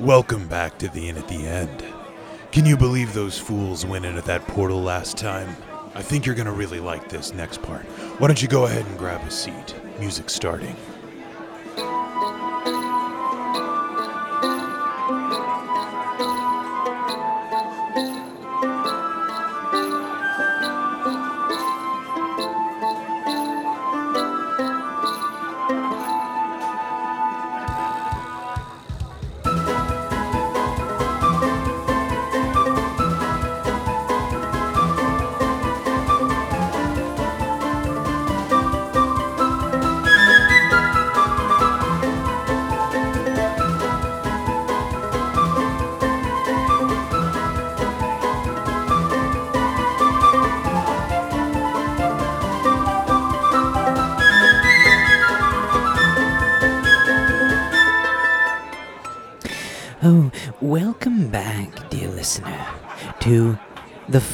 Welcome back to the Inn at the End. Can you believe those fools went into that portal last time? I think you're gonna really like this next part. Why don't you go ahead and grab a seat? Music starting.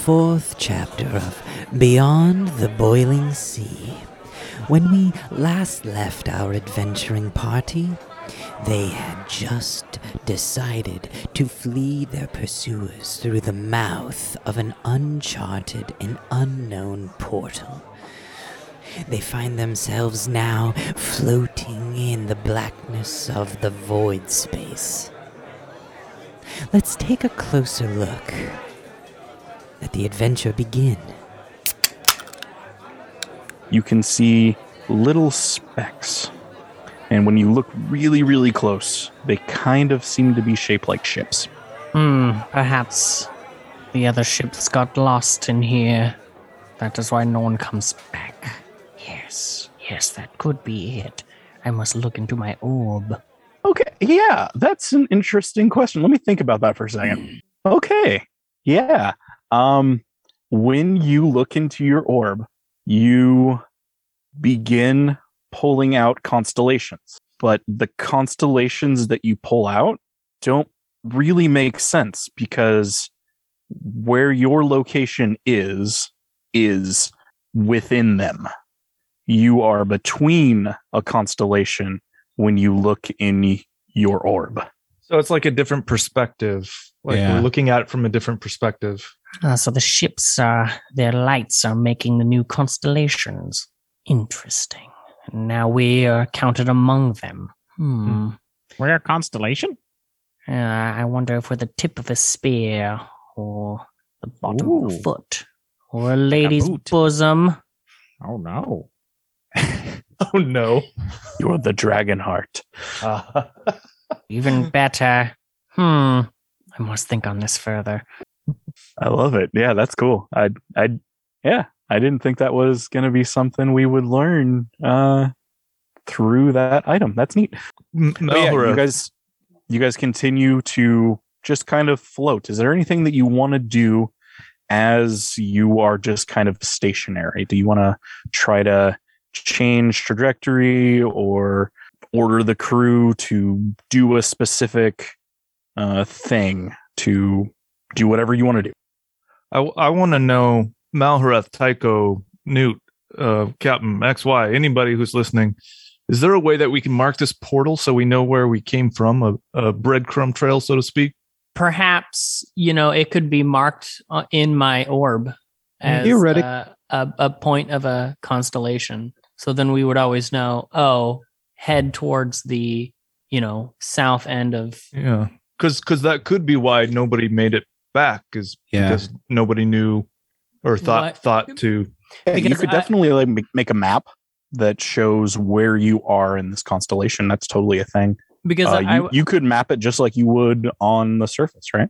Fourth chapter of Beyond the Boiling Sea. When we last left our adventuring party, they had just decided to flee their pursuers through the mouth of an uncharted and unknown portal. They find themselves now floating in the blackness of the void space. Let's take a closer look. Let the adventure begin. you can see little specks. And when you look really, really close, they kind of seem to be shaped like ships. Hmm, perhaps the other ships got lost in here. That is why no one comes back. Yes, yes, that could be it. I must look into my orb. Okay, yeah, that's an interesting question. Let me think about that for a second. Okay, yeah. Um, when you look into your orb, you begin pulling out constellations, but the constellations that you pull out don't really make sense because where your location is is within them. You are between a constellation when you look in your orb. So it's like a different perspective. Like Yeah. we're looking at it from a different perspective. Ah, so the ships are, their lights are making the new constellations. Interesting. And now we are counted among them. Hmm. We're a constellation? Uh, I wonder if we're the tip of a spear, or the bottom of a foot, or a lady's boot. bosom. Oh no. Oh no. You're the dragon heart. Uh, Even better. Hmm. I must think on this further. I love it. Yeah, that's cool. I I yeah, I didn't think that was going to be something we would learn uh through that item. That's neat. M- But yeah, you guys you guys continue to just kind of float. Is there anything that you want to do as you are just kind of stationary? Do you want to try to change trajectory or order the crew to do a specific uh thing to do whatever you want to do? I, I want to know Malhoreth, Tycho, Newt, uh, Captain XY, anybody who's listening. Is there a way that we can mark this portal so we know where we came from, a, a breadcrumb trail, so to speak? Perhaps you know it could be marked uh, in my orb as Theoretic- uh, a a point of a constellation. So then we would always know. Oh, head towards the you know south end of. Yeah, Cause, because that could be why nobody made it back, is Yeah. because nobody knew or thought What? thought to. Yeah, you could I- definitely like make a map that shows where you are in this constellation. That's totally a thing. Because Uh, I, you, you could map it just like you would on the surface, right?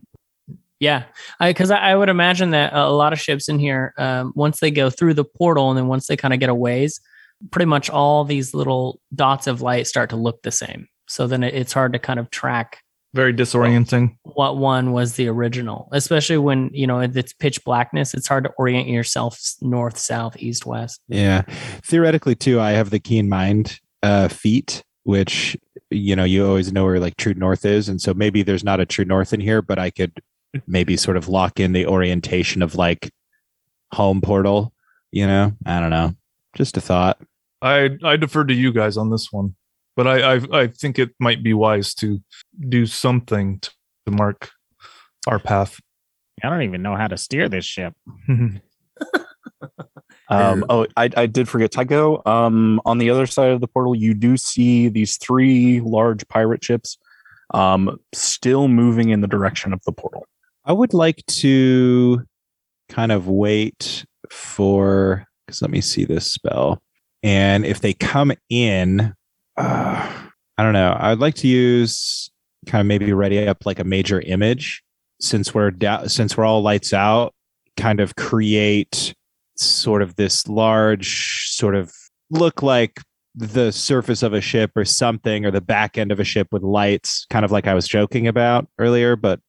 Yeah, because I, I would imagine that a lot of ships in here, um, once they go through the portal and then once they kind of get a ways, pretty much all these little dots of light start to look the same. So then it, it's hard to kind of track Very disorienting. what one was the original, especially when you know it's pitch blackness. It's hard to orient yourself north, south, east, west. Yeah. Theoretically, too, I have the keen mind uh, feat, which you know you always know where like true north is, and so maybe there's not a true north in here, but I could maybe sort of lock in the orientation of like home portal. You know, I don't know. Just a thought. I I defer to you guys on this one. But I, I I think it might be wise to do something to, to mark our path. I don't even know how to steer this ship. Um, oh, I, I did forget Tycho. Um, on the other side of the portal, you do see these three large pirate ships um, still moving in the direction of the portal. I would like to kind of wait for because let me see this spell. And if they come in, uh, I don't know. I'd like to use kind of maybe ready up like a major image since we're da- since we're all lights out. Kind of create sort of this large sort of look like the surface of a ship or something or the back end of a ship with lights kind of like i was joking about earlier but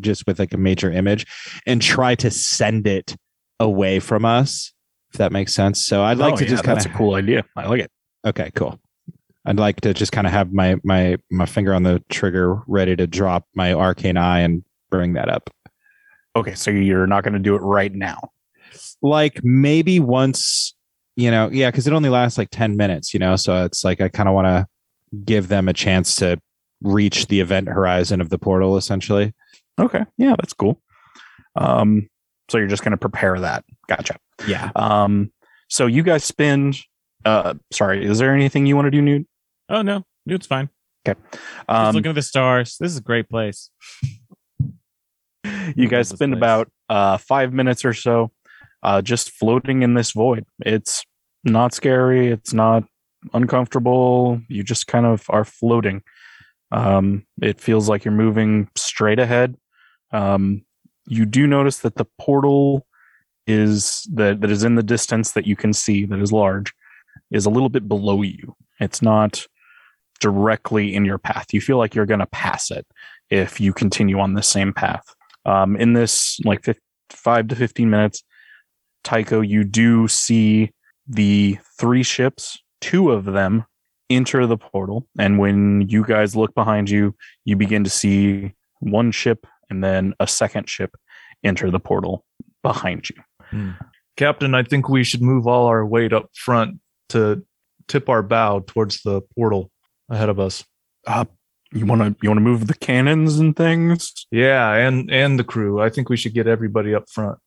just with like a major image and try to send it away from us if that makes sense so i'd like Oh, to yeah, just kind that's of a cool idea. I like it. okay cool i'd like to just kind of have my my my finger on the trigger ready to drop my arcane eye and bring that up Okay, so you're not going to do it right now. like maybe once you know yeah because it only lasts like 10 minutes you know so it's like i kind of want to give them a chance to reach the event horizon of the portal essentially Okay, yeah, that's cool. Um, so you're just going to prepare that. Gotcha. yeah Um, so you guys spend. Uh, sorry, is there anything you want to do, Newt? Oh no, it's fine. Okay. Just Um, looking at the stars. This is a great place. you guys spend place. about uh, five minutes or so uh, just floating in this void. It's not scary. It's not uncomfortable. You just kind of are floating. Um, it feels like you're moving straight ahead. Um, you do notice that the portal is that that is in the distance that you can see that is large is a little bit below you. It's not directly in your path. You feel like you're going to pass it if you continue on the same path. Um, in this like fif- five to 15 minutes, Tycho, you do see the three ships, two of them enter the portal. And when you guys look behind you, you begin to see one ship and then a second ship enter the portal behind you. Captain, I think we should move all our weight up front to tip our bow towards the portal ahead of us. Uh, you want to you want to move the cannons and things? Yeah, and and the crew. I think we should get everybody up front.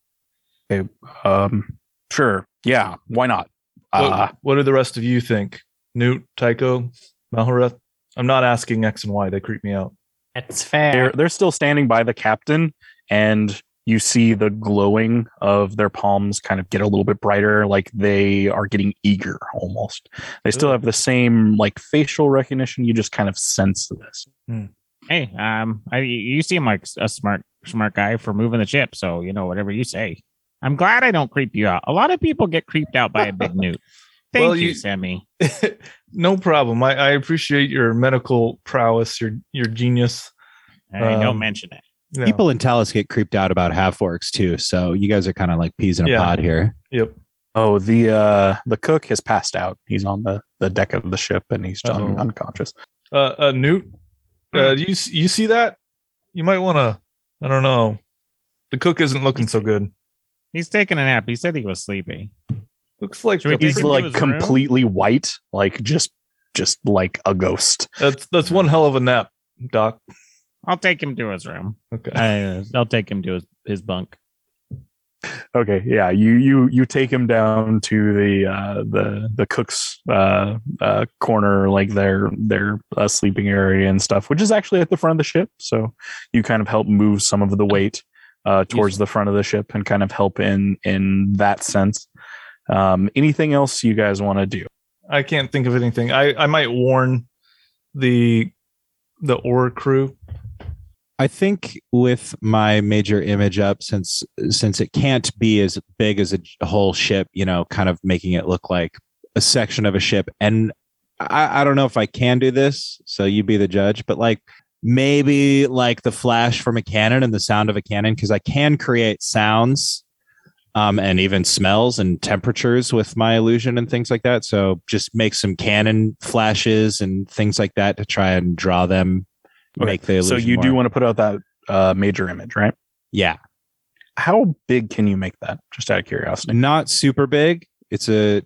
Um, sure. Yeah. Why not? What, Uh, what do the rest of you think? Newt, Tycho, Malhareth? I'm not asking X and Y. They creep me out. That's they're fair. they're still standing by the captain and you see the glowing of their palms kind of get a little bit brighter like they are getting eager almost they still have the same like facial recognition you just kind of sense this Hey, um, I, you seem like a smart, smart guy for moving the ship. So you know whatever you say. I'm glad I don't creep you out. A lot of people get creeped out by a big newt. Thank Well, you, you- Sammy. no problem. I, I appreciate your medical prowess, your your genius. Hey, don't Um, mention it. Yeah. people in Talus get creeped out about half orcs too so you guys are kind of like peas in a Yeah. pod here Yep. oh the uh the cook has passed out he's on the the deck of the ship and he's just Uh-oh. unconscious Uh, uh Newt, uh, do you you see that? You might want to. I don't know. The cook isn't looking so good. He's taking a nap. He said he was sleepy. Looks like Should he's take him to like his room? completely white like just just like a ghost that's that's one hell of a nap, Doc. I'll take him to his room. Okay. I, I'll take him to his, his bunk. Okay, yeah, you you you take him down to the uh, the the cook's uh, uh, corner, like their their uh, sleeping area and stuff, which is actually at the front of the ship. So you kind of help move some of the weight uh, towards the front of the ship and kind of help in in that sense. Um, anything else you guys want to do? I can't think of anything. I I might warn the the ore crew. I think with my major image up, since since it can't be as big as a whole ship, you know, kind of making it look like a section of a ship. And I, I don't know if I can do this, so you be the judge. But like maybe like the flash from a cannon and the sound of a cannon, because I can create sounds, um, and even smells and temperatures with my illusion and things like that. So just make some cannon flashes and things like that to try and draw them. Okay, Make the illusion So you do want to put out that uh, major image, right? yeah. How big can you make that? Just out of curiosity. not super big. It's a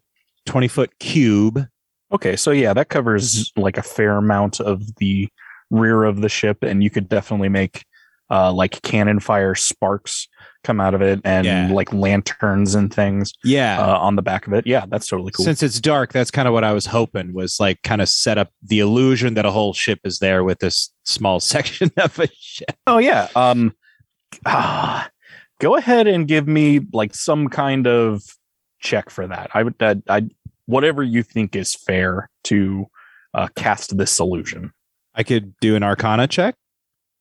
20 foot cube. Okay, so yeah, that covers like a fair amount of the rear of the ship, and you could definitely make uh, like cannon fire sparks come out of it, and Yeah. like lanterns and things Yeah. uh, on the back of it. Yeah, that's totally cool. Since it's dark, that's kind of what I was hoping was like kind of set up the illusion that a whole ship is there with this small section of a ship. oh yeah, um, ah, go ahead and give me like some kind of check for that. I would, I, I whatever you think is fair to uh, cast this illusion. I could do an arcana check.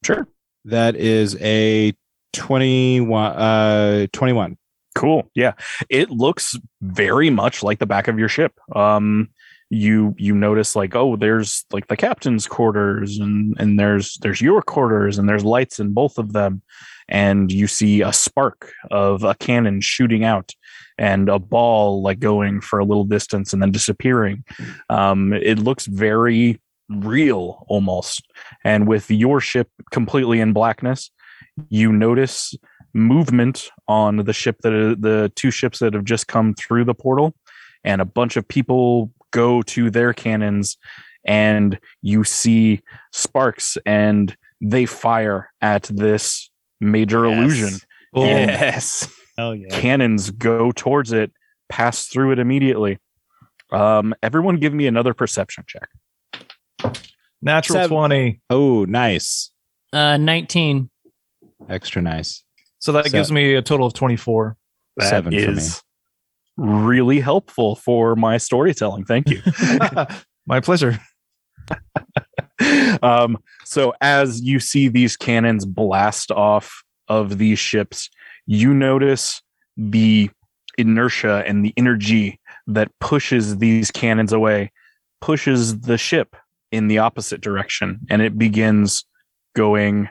Sure. That is a 21 uh 21. Cool. Yeah. It looks very much like the back of your ship. Um you you notice like oh there's like the captain's quarters and and there's there's your quarters and there's lights in both of them and you see a spark of a cannon shooting out and a ball like going for a little distance and then disappearing um it looks very real almost and with your ship completely in blackness you notice movement on the ship that the two ships that have just come through the portal and a bunch of people go to their cannons and you see sparks and they fire at this major Yes. illusion Boom. yes Hell yeah. cannons go towards it pass through it immediately um everyone give me another perception check Natural Seven. 20. Oh, nice. Uh, 19. Extra nice. So that So- gives me a total of 24. That Seven is really helpful for my storytelling thank you My pleasure. um, so as you see these cannons blast off of these ships, you notice the inertia and the energy that pushes these cannons away, pushes the ship in the opposite direction, and it begins going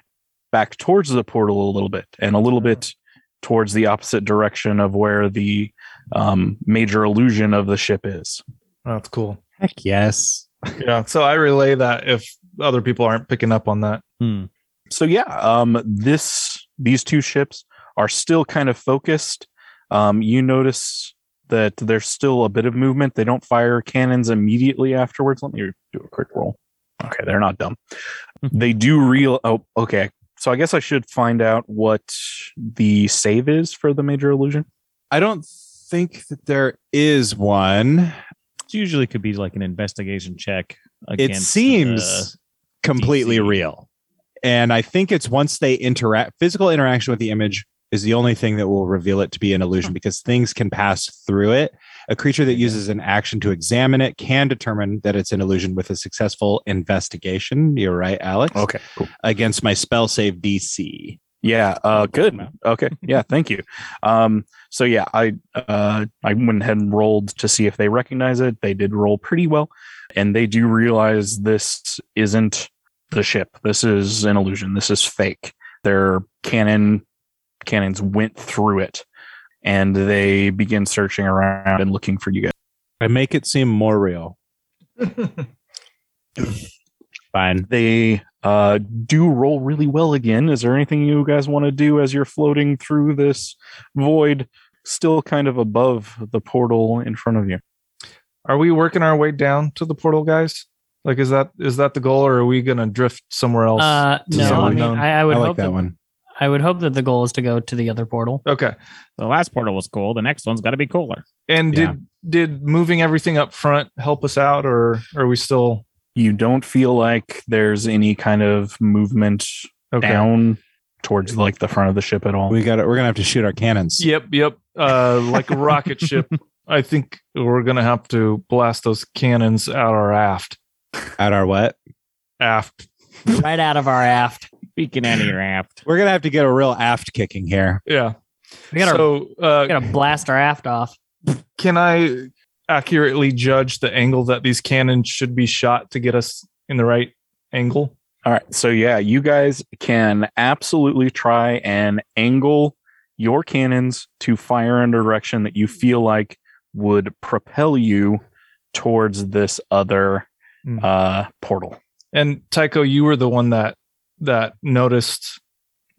back towards the portal a little bit and a little bit towards the opposite direction of where the um, major illusion of the ship is. That's cool. Heck yes. Yeah. So I relay that if other people aren't picking up on that. Hmm. so yeah um this these two ships are still kind of focused um you notice that there's still a bit of movement they don't fire cannons immediately afterwards let me do a quick roll okay they're not dumb they do real oh okay so i guess i should find out what the save is for the major illusion I don't think that there is one. It usually could be like an investigation check. It seems the- completely DC. real. And I think it's once they interact, physical interaction with the image is the only thing that will reveal it to be an illusion because things can pass through it. A creature that uses an action to examine it can determine that it's an illusion with a successful investigation. You're right, Alex. okay cool Against my spell save DC. Yeah, uh good. Okay. Yeah, thank you. Um so yeah, I uh I went ahead and rolled to see if they recognize it. They did roll pretty well and they do realize this isn't the ship. This is an illusion. This is fake. Their cannon cannons went through it and they begin searching around and looking for you guys. I make it seem more real. Fine. They uh do roll really well again. Is there anything you guys want to do as you're floating through this void still kind of above the portal in front of you? Are we working our way down to the portal, guys? Like, is that is that the goal, or are we gonna drift somewhere else? Uh, no, I mean. I, I would I like hope that that, one. I would hope that the goal is to go to the other portal. okay. The last portal was cool. The next one's got to be cooler. And Yeah. did did moving everything up front help us out, or are we still You don't feel like there's any kind of movement okay? down towards like the front of the ship at all. We got it. We're gonna have to shoot our cannons. Yep, yep. Uh, like a rocket ship. I think we're gonna have to blast those cannons out our aft. At our what? Aft. right out of our aft. Speaking out of your aft. We're gonna have to get a real aft kicking here. Yeah. We gotta, so, uh, we gotta blast our aft off. can I accurately judge the angle that these cannons should be shot to get us in the right angle? All right. So yeah, you guys can absolutely try and angle your cannons to fire in a direction that you feel like would propel you towards this other Hmm. uh portal. And Tycho, you were the one that that noticed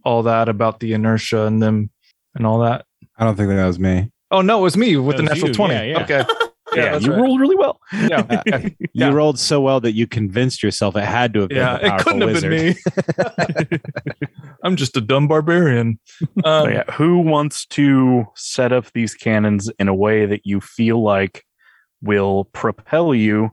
all that about the inertia and them and all that. I don't think that was me. Oh no, it was me with the was natural you, twenty. yeah, yeah. Okay. Yeah, that's you right. rolled really well. Yeah, You Yeah. rolled so well that you convinced yourself it had to have been yeah. the It powerful couldn't have wizard. been me. I'm just a dumb barbarian. Um, So yeah, who wants to set up these cannons in a way that you feel like will propel you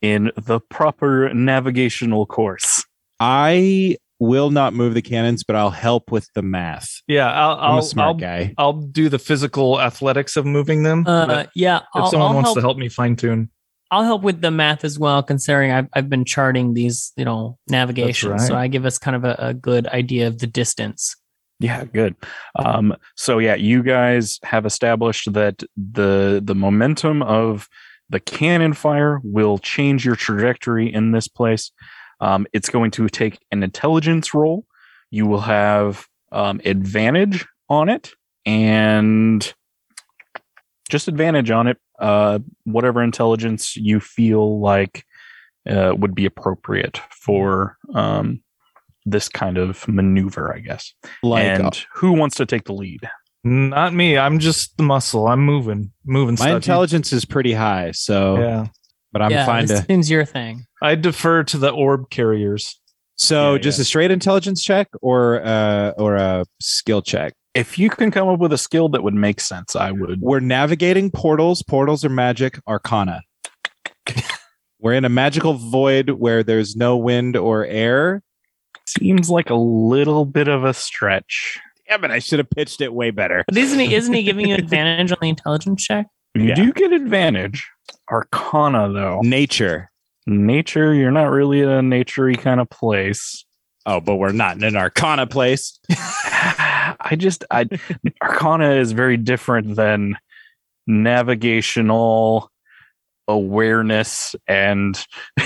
in the proper navigational course? I will not move the cannons, but I'll help with the math. yeah, I'll I'm I'll, a smart I'll, guy. I'll do the physical athletics of moving them. Uh, yeah, if I'll, someone I'll wants help, to help me fine tune, I'll help with the math as well, considering I've, I've been charting these, you know, navigation. So. I give us kind of a, a good idea of the distance. Yeah, good. Um, so yeah, you guys have established that the the momentum of the cannon fire will change your trajectory in this place. Um, it's going to take an intelligence roll. You will have um, advantage on it, and just advantage on it. Uh, whatever intelligence you feel like uh, would be appropriate for um, this kind of maneuver, I guess Like and who wants to take the lead? not me. I'm just the muscle. I'm moving, moving my stuff. Intelligence is pretty high, so yeah, but I'm yeah, fine this to. seems your thing. I defer to the orb carriers. So Yeah, just yeah. a straight intelligence check or uh or a skill check. If you can come up with a skill that would make sense, I would. We're navigating portals. Portals are magic arcana. We're in a magical void where there's no wind or air. Seems like a little bit of a stretch. Damn it! I should have pitched it way better. But isn't he isn't he giving you advantage on the intelligence check? You Yeah. do get advantage. Arcana, though. Nature. Nature, you're not really in a naturey kind of place. Oh, but we're not in an arcana place. I just, I, Arcana is very different than navigational awareness and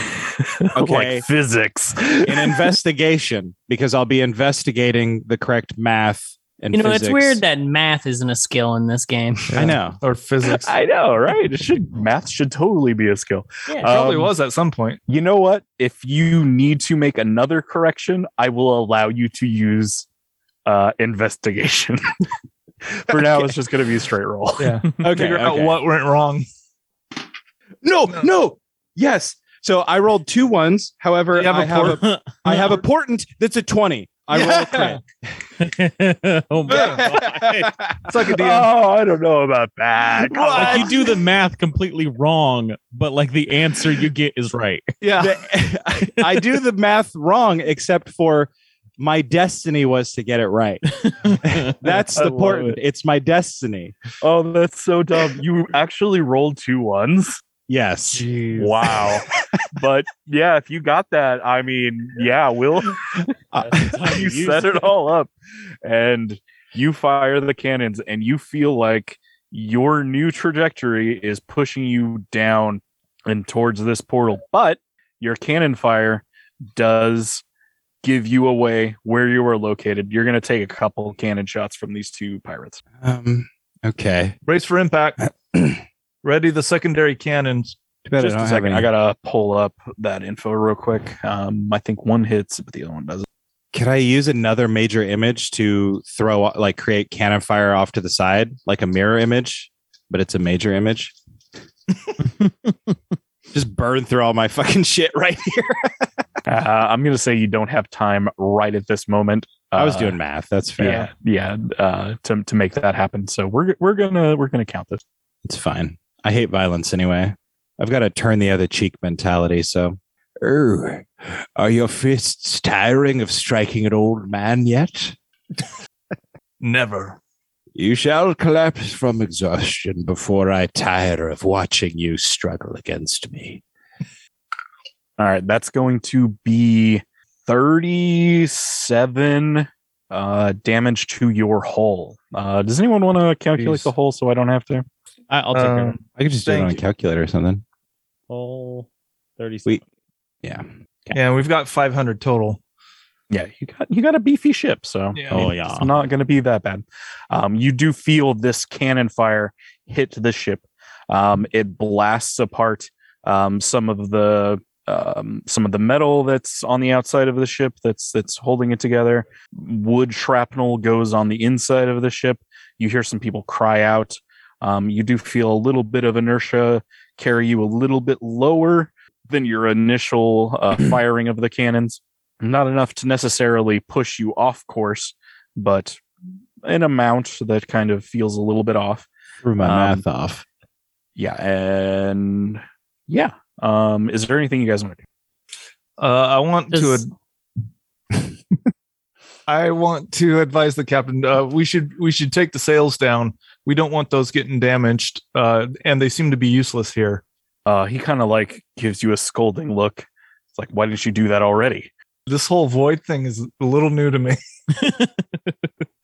Okay. like physics. An investigation, because I'll be investigating the correct math and you know, physics. it's weird that math isn't a skill in this game. I know. or physics. I know, right? It should math should totally be a skill. Yeah, Probably Um, was at some point. You know what? If you need to make another correction, I will allow you to use uh investigation. For now, it's just going to be a straight roll. Yeah. Okay. Figure out what went wrong. No, No. no. Yes. So I rolled two ones. However, You have I a have a I have a portent that's a 20. I roll a crit. oh my god. Suck it, DM. Oh, I don't know about that. Like you do the math completely wrong, but like the answer you get is right. yeah. The- I do the math wrong, except for my destiny was to get it right. That's I the love portent. It's my destiny. Oh, that's so dumb. You actually rolled two ones. Yes. Jeez. Wow. but yeah, if you got that, I mean, yeah, we'll you set it all up and you fire the cannons and you feel like your new trajectory is pushing you down and towards this portal but your cannon fire does give you away where you are located you're going to take a couple cannon shots from these two pirates Um. Okay. Brace for impact. Ready the secondary cannons. Too bad I just don't a second i gotta pull up that info real quick um i think one hits but the other one doesn't Could I use another major image to throw like create cannon fire off to the side, like a mirror image, but it's a major image? Just burn through all my fucking shit right here. uh, i'm gonna say you don't have time right at this moment I was Uh, doing math. That's fair. yeah yeah uh to, to make that happen so we're we're gonna we're gonna count this It's fine. I hate violence anyway. I've got a turn the other cheek mentality. So, are your fists tiring of striking an old man yet? Never. You shall collapse from exhaustion before I tire of watching you struggle against me. all right that's going to be 37 uh damage to your hull uh does anyone want to calculate Jeez. the hull so i don't have to I, I'll take care of Um, I could just do it Thank on a calculator or something. Oh, 30 We- Yeah. Yeah, we've got 500 total. yeah you got you got a beefy ship so. Yeah. Oh, it's not going to be that bad. Um you do feel this cannon fire hit the ship. Um it blasts apart um some of the um, some of the metal that's on the outside of the ship that's that's holding it together. Wood shrapnel goes on the inside of the ship. You hear some people cry out Um, you do feel a little bit of inertia carry you a little bit lower than your initial uh, firing of the cannons. Not enough to necessarily push you off course, but an amount that kind of feels a little bit off. Threw my Um, math off. Yeah, and yeah. Um, is there anything you guys want to do? Uh, I want to. Ad- I want to advise the captain. Uh, we should we should take the sails down. We don't want those getting damaged, uh, and they seem to be useless here. Uh, he kind of like gives you a scolding look. It's like, why didn't you do that already? This whole void thing is a little new to me.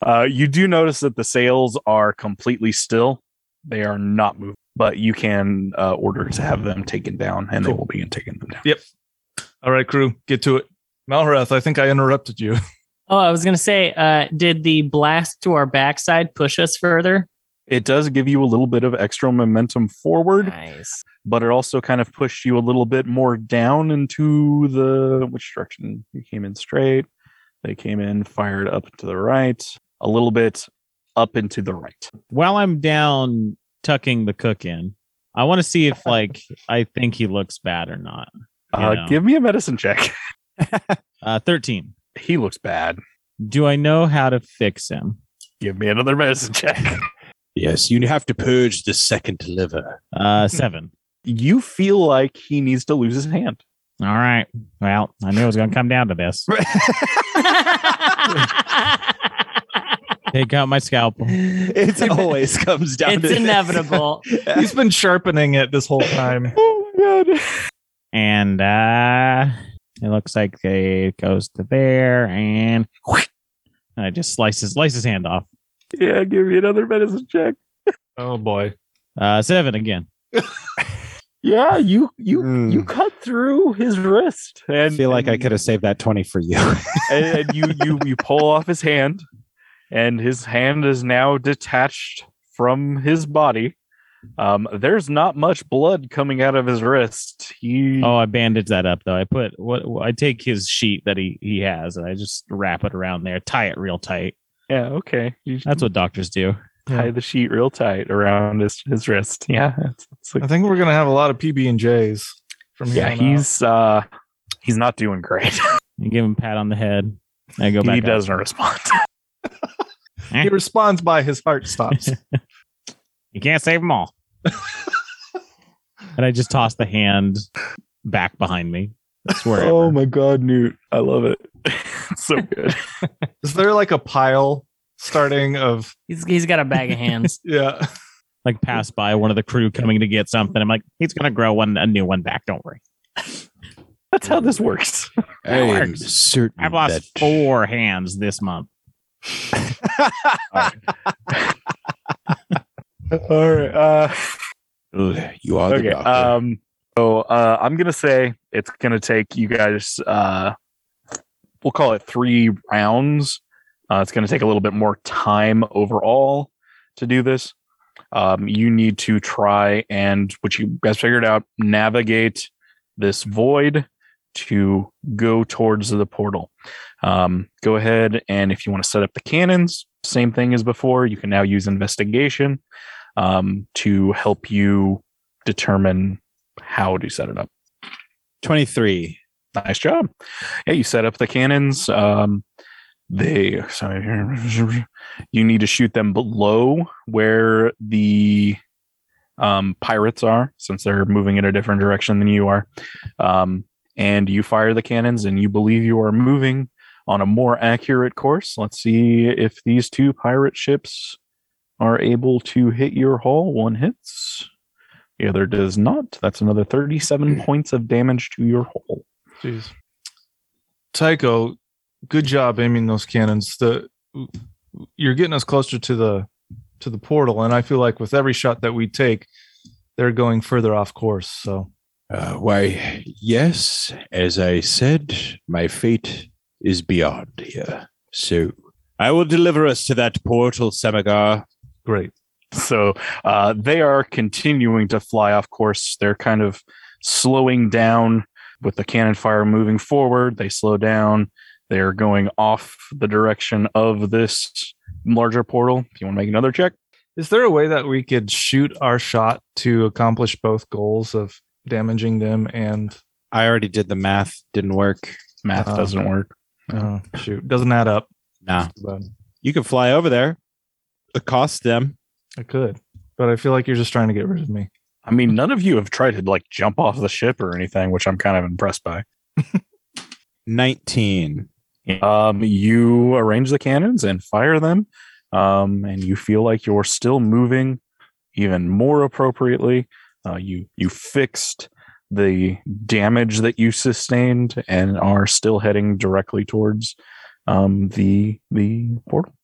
Uh, you do notice that the sails are completely still. They are not moving, but you can uh, order to have them taken down, and they will begin taking them down. Yep. All right, crew, get to it. Malharath, I think I interrupted you. Oh, I was gonna say, uh, did the blast to our backside push us further? It does give you a little bit of extra momentum forward, Nice. but it also kind of pushed you a little bit more down into the which direction you came in straight. They came in, fired up to the right, a little bit up into the right. While I'm down tucking the cook in, I want to see if like I think he looks bad or not. Uh, Yeah. Give me a medicine check. Uh, Thirteen. he looks bad. Do I know how to fix him? Give me another medicine check. Yes, you have to purge the second liver. Uh, seven. you feel like he needs to lose his hand. All right. Well, I knew it was going to come down to this. Take out my scalpel. It always comes down it's to inevitable. He's been sharpening it this whole time. Oh my god. and uh it looks like it goes to there and I just slice his slice his hand off. Yeah, give me another medicine check. Oh boy. Uh seven again. Yeah, you you Mm. you cut through his wrist I and feel like I could have saved that 20 for you. and, and you you you pull off his hand and his hand is now detached from his body. Um there's not much blood coming out of his wrist. He Oh, I bandage that up though. I put what I take his sheet that he he has and I just wrap it around there, tie it real tight. Yeah, okay. You That's what doctors do. tie the sheet real tight around his, his wrist. Yeah. It's, it's like- I think we're gonna have a lot of PB and J's from here. yeah, on out. he's uh he's not doing great. You give him a pat on the head. I go back. he up. doesn't respond. he responds by his heart stops. You can't save them all. and I just toss the hand back behind me. That's wherever. Oh my god, Newt. I love it. it's so good. Is there like a pile starting of He's he's got a bag of hands. yeah? like pass by one of the crew coming to get something. I'm like, he's gonna grow one a new one back. Don't worry. That's how this works. I am works. certain I've lost that four hands this month. All right. Uh Ugh, you are the okay. doctor. Um so uh I'm gonna say it's gonna take you guys uh we'll call it three rounds. Uh it's gonna take a little bit more time overall to do this. Um you need to try and which you guys figured out, navigate this void to go towards the portal. Um, go ahead and if you want to set up the cannons, same thing as before. You can now use investigation um, to help you determine how to set it up. 23. Nice job. Yeah, you set up the cannons. Um, they sorry, you need to shoot them below where the um, pirates are, since they're moving in a different direction than you are. Um, and you fire the cannons, and you believe you are moving on a more accurate course. Let's see if these two pirate ships are able to hit your hull. One hits. The other does not. That's another 37 points of damage to your hull. Jeez. Tycho, good job aiming those cannons. The you're getting us closer to the to the portal, and I feel like with every shot that we take, they're going further off course. So Uh, why, yes, as I said, my fate is beyond here. So I will deliver us to that portal, Samagar. great. So uh, they are continuing to fly off course. They're kind of slowing down with the cannon fire moving forward. They slow down. They're going off the direction of this larger portal. If you want to make another check, Is there a way that we could shoot our shot to accomplish both goals of damaging them and I already did the math. Didn't work. Math Uh, doesn't work. oh, shoot doesn't add up? Nah. But You could fly over there. Accost them. I could, but I feel like you're just trying to get rid of me. I mean, none of you have tried to like jump off the ship or anything, which I'm kind of impressed by. 19. Um, you arrange the cannons and fire them, um, and you feel like you're still moving even more appropriately. Uh, you you fixed the damage that you sustained and are still heading directly towards um, the the portal.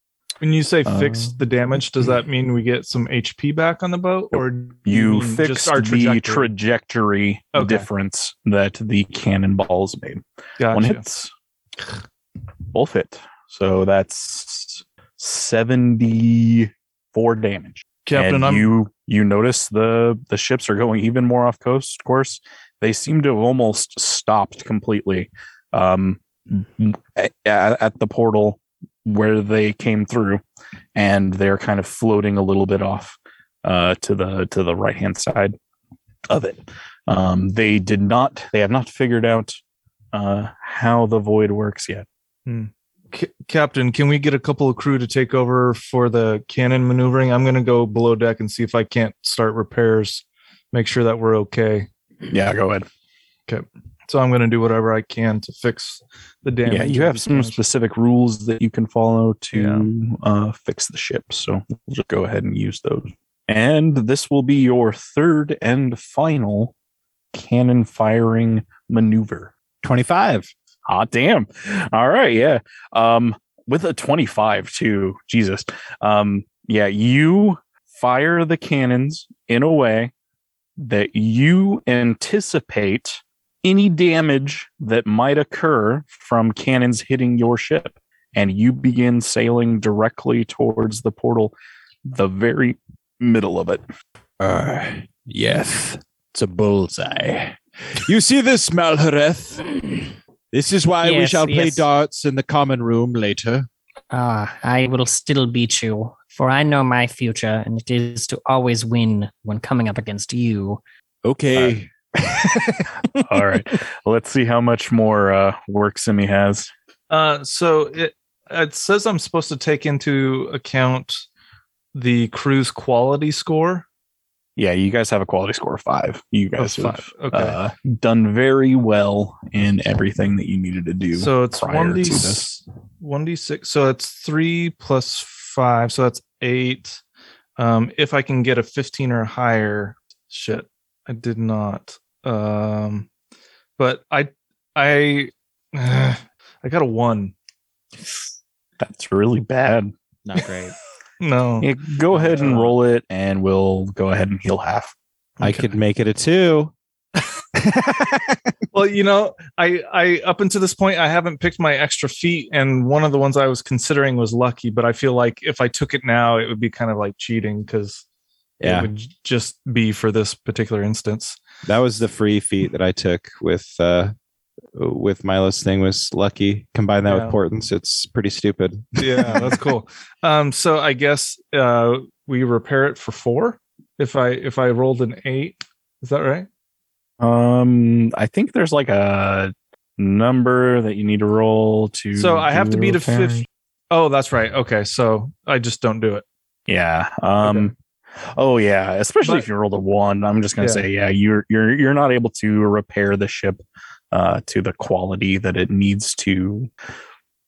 When you say Uh, fix the damage, does that mean we get some HP back on the boat, or You fix the trajectory, Okay. difference that the cannonballs made. Gotcha. One hits. Both hit. So that's 74 damage. Captain, and I'm you you notice the the ships are going even more off coast of course. They seem to have almost stopped completely um, at, at the portal where they came through, and they're kind of floating a little bit off uh, to the to the right hand side of it. Um, they did not. They have not figured out uh, how the void works yet. C- Captain, can we get a couple of crew to take over for the cannon maneuvering? I'm going to go below deck and see if I can't start repairs, make sure that we're okay. Yeah, go ahead. So I'm going to do whatever I can to fix the damage. Yeah, you have some damage. specific rules that you can follow to uh, fix the ship. So we'll just go ahead and use those. And this will be your third and final cannon firing maneuver. 25. Hot damn. All right, yeah. Um with a 25 too. Jesus. Um yeah, you fire the cannons in a way that you anticipate any damage that might occur from cannons hitting your ship and you begin sailing directly towards the portal the very middle of it. Uh, yes. It's a bullseye. You see this, Malhareth? This is why we shall play yes. darts in the common room later. Ah, I will still beat you, for I know my future, and it is to always win when coming up against you. Okay. All right. Let's see how much more uh work Simi has. Uh, so it it says I'm supposed to take into account the crew's quality score. Yeah, you guys have a quality score of five. You Oh, guys have five. Okay. uh, done very well in everything that you needed to do. so it's prior one d to this. one d six. So it's three plus five. So that's eight. Um, if I can get a fifteen or higher, shit, I did not. Um, but I, I, I got a one. That's really bad. Not great. No, Yeah, go ahead and roll it, and we'll go ahead and heal half. I could make it a two. well, you know, I, I up until this point, I haven't picked my extra feat, and one of the ones I was considering was lucky. But I feel like if I took it now, it would be kind of like cheating because Yeah. it would just be for this particular instance. That was the free feat that I took with uh with Milo's thing was lucky. Combine that Yeah. with Portents, it's pretty stupid. Yeah, that's cool. Um, so I guess uh, we repair it for four. If I if I rolled an eight, is that right? Um, I think there's like a number that you need to roll to. So I have to do beat a repairing. fifth. Oh, that's right. Okay, so I just don't do it. Yeah. Um. Oh yeah. Especially if you rolled a one, I'm just gonna Yeah. say yeah. You're you're you're not able to repair the ship uh, to the quality that it needs to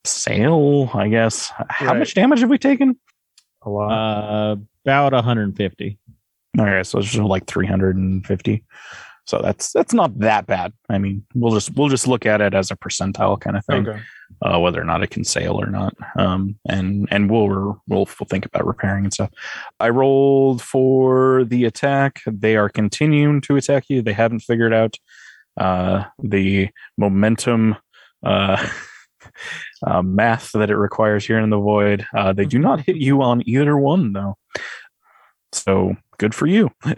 sail. I guess. How Right. much damage have we taken? A lot. Uh, about 150. Okay, so it's just like 350. So that's that's not that bad. I mean, we'll just we'll just look at it as a percentile kind of thing. okay. Uh, whether or not it can sail or not. Um, and and we'll we'll we'll think about repairing and stuff. I rolled for the attack. They are continuing to attack you. They haven't figured out uh, the momentum uh, uh, math that it requires here in the void. Uh, they do not hit you on either one though. So good for you.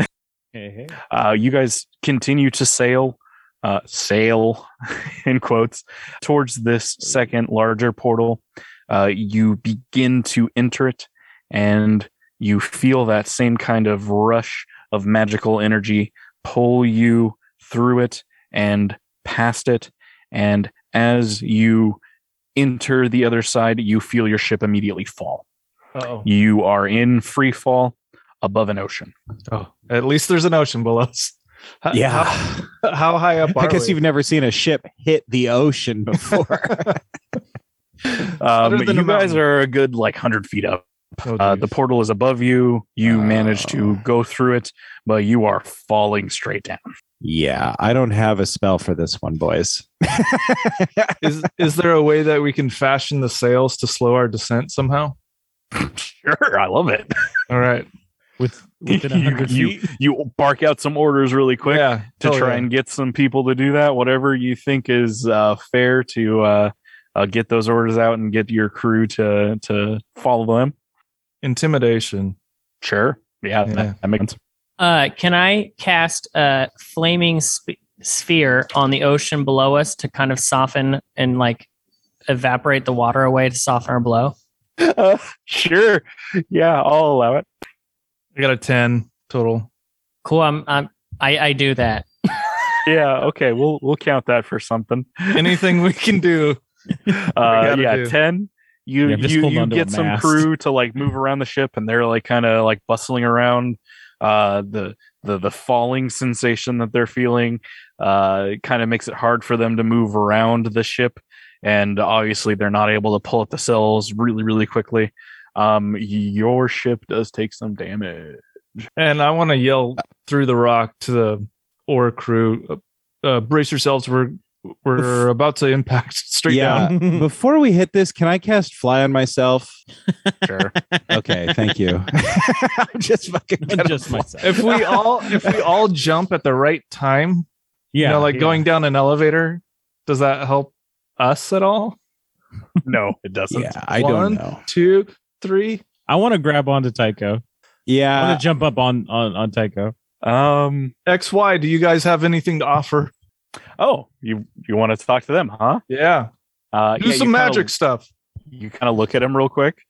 Hey, hey. Uh, you guys continue to sail, uh, sail in quotes, towards this second larger portal. Uh, you begin to enter it, and you feel that same kind of rush of magical energy pull you through it and past it. And as you enter the other side, you feel your ship immediately fall. Oh, You are in free fall above an ocean. oh, at least there's an ocean below us. H- Yeah. How, how high up? I guess we? you've never seen a ship hit the ocean before. Um, than a you guys mountain. are a good like hundred feet up. Oh, Uh, the portal is above you. You manage to go through it, but you are falling straight down. yeah, I don't have a spell for this one, boys. is is there a way that we can fashion the sails to slow our descent somehow? Sure, I love it. All right. With within you, hundred you, feet. you bark out some orders really quick yeah. to hell try yeah. and get some people to do that. Whatever you think is uh, fair to uh, uh, get those orders out and get your crew to to follow them. intimidation. Sure, yeah, Yeah. That, that makes sense. Uh, can I cast a flaming sp- sphere on the ocean below us to kind of soften and like evaporate the water away to soften our blow? Uh, sure, yeah, I'll allow it. I got a ten total. Cool. I'm, I'm I, I do that. Yeah, okay, we'll we'll count that for something. Anything we can do. Uh, gotta yeah, do. ten. You Yeah, you, you get some mast. crew to like move around the ship, and they're like kind of like bustling around. Uh, the the the falling sensation that they're feeling uh kind of makes it hard for them to move around the ship, and obviously they're not able to pull up the sails really really quickly. Um, your ship does take some damage. And I want to yell through the rock to the ore crew. Uh, uh, brace yourselves. We're we're about to impact straight yeah. down. Before we hit this, can I cast fly on myself? Sure. Okay, thank you. I'm just fucking gonna Just fly. myself. if we all if we all jump at the right time, Yeah. you know, like yeah. going down an elevator, does that help us at all? no, it doesn't. Yeah, I One, don't know. Two, three. I want to grab onto Tycho. Yeah, I want to jump up on on on Tycho. Um. X Y. Do you guys have anything to offer? Oh, you you want to talk to them, huh? Yeah, Uh, do yeah, some you kinda- magic stuff. you kind of look at them real quick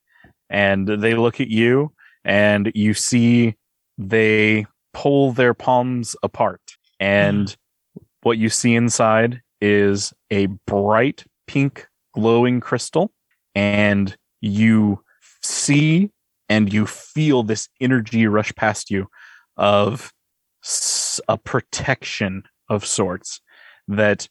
and they look at you and you see they pull their palms apart and what you see inside is a bright pink glowing crystal and you see and you feel this energy rush past you of a protection of sorts that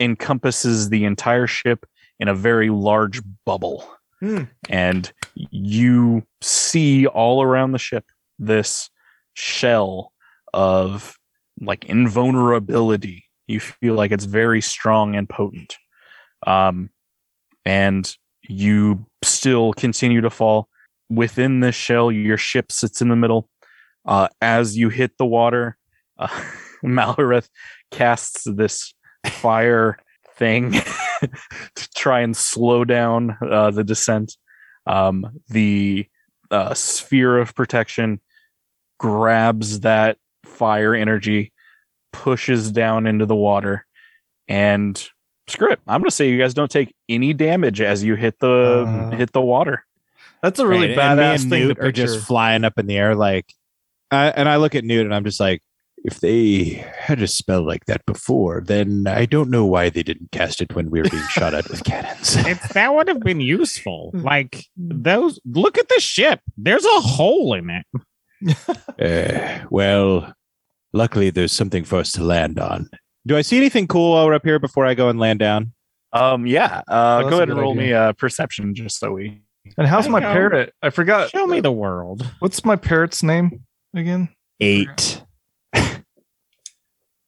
encompasses the entire ship in a very large bubble. Hmm. And you see all around the ship this shell of like invulnerability. You feel like it's very strong and potent. Um, and you still continue to fall within this shell. Your ship sits in the middle. Uh, as you hit the water, uh, casts this fire thing to try and slow down uh, the descent. Um, the uh, sphere of protection grabs that fire energy, pushes down into the water, and screw it. I'm gonna say you guys don't take any damage as you hit the Uh. hit the water. That's a really Right, and me badass and thing Newt to are just flying up in the air like I, and I look at Newt and I'm just like if they had a spell like that before, then I don't know why they didn't cast it when we were being shot at with cannons. It's that would have been useful. Like those. Look at the ship. There's a hole in it. Uh, well, luckily there's something for us to land on. Do I see anything cool while we're up here before I go and land down? Um, yeah. Uh, Oh, go ahead and roll idea. me a perception just so we. and how's my know. parrot? I forgot. Show me the world. What's my parrot's name again? Eight.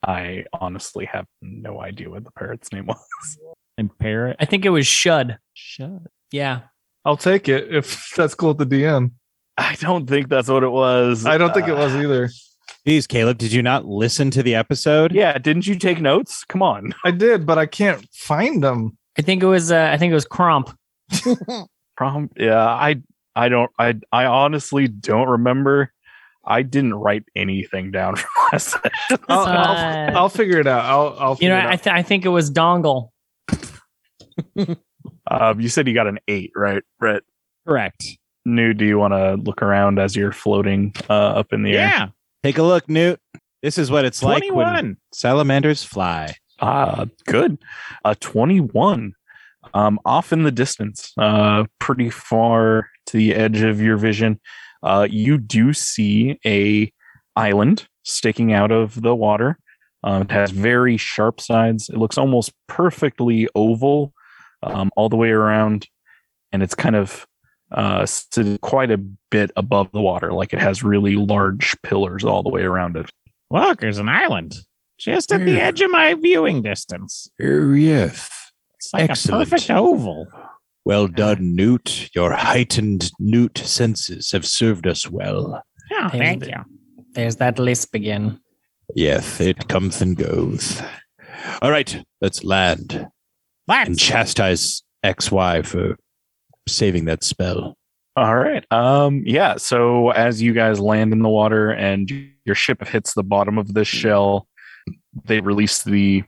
I honestly have no idea what the parrot's name was. And parrot. I think it was Shud. Shut. Yeah. I'll take it if that's cool with the DM. I don't think that's what it was. I don't think it Uh, was either. Geez, Caleb, did you not listen to the episode? Yeah, didn't you take notes? Come on. I did, but I can't find them. I think it was uh, I think it was Cromp. Prom. Yeah, I I don't I I honestly don't remember. I didn't write anything down from last session. I'll, Uh, I'll, I'll figure it out. I'll, I'll You know, it I, th- I think it was Dongle. Um, you said you got an eight, right? Right. Correct. New, do you want to look around as you're floating uh, up in the air? Yeah, Take a look, Newt. This is what it's like when 21. salamanders fly. Ah, good. A 21. Um, off in the distance, uh, pretty far to the edge of your vision, uh, you do see a island sticking out of the water. Um, it has very sharp sides. It looks almost perfectly oval um, all the way around, and it's kind of uh, stood quite a bit above the water. Like it has really large pillars all the way around it. Look, there's an island just at the edge of my viewing distance. Oh, yes. It's like Excellent. a perfect oval. Well done, Newt. Your heightened Newt senses have served us well. Oh, thank but- you. There's that lisp again. Yes, it comes and goes. All right, let's land and Let's. chastise XY for saving that spell. All right. Um yeah, so as you guys land in the water and your ship hits the bottom of this shell, they release the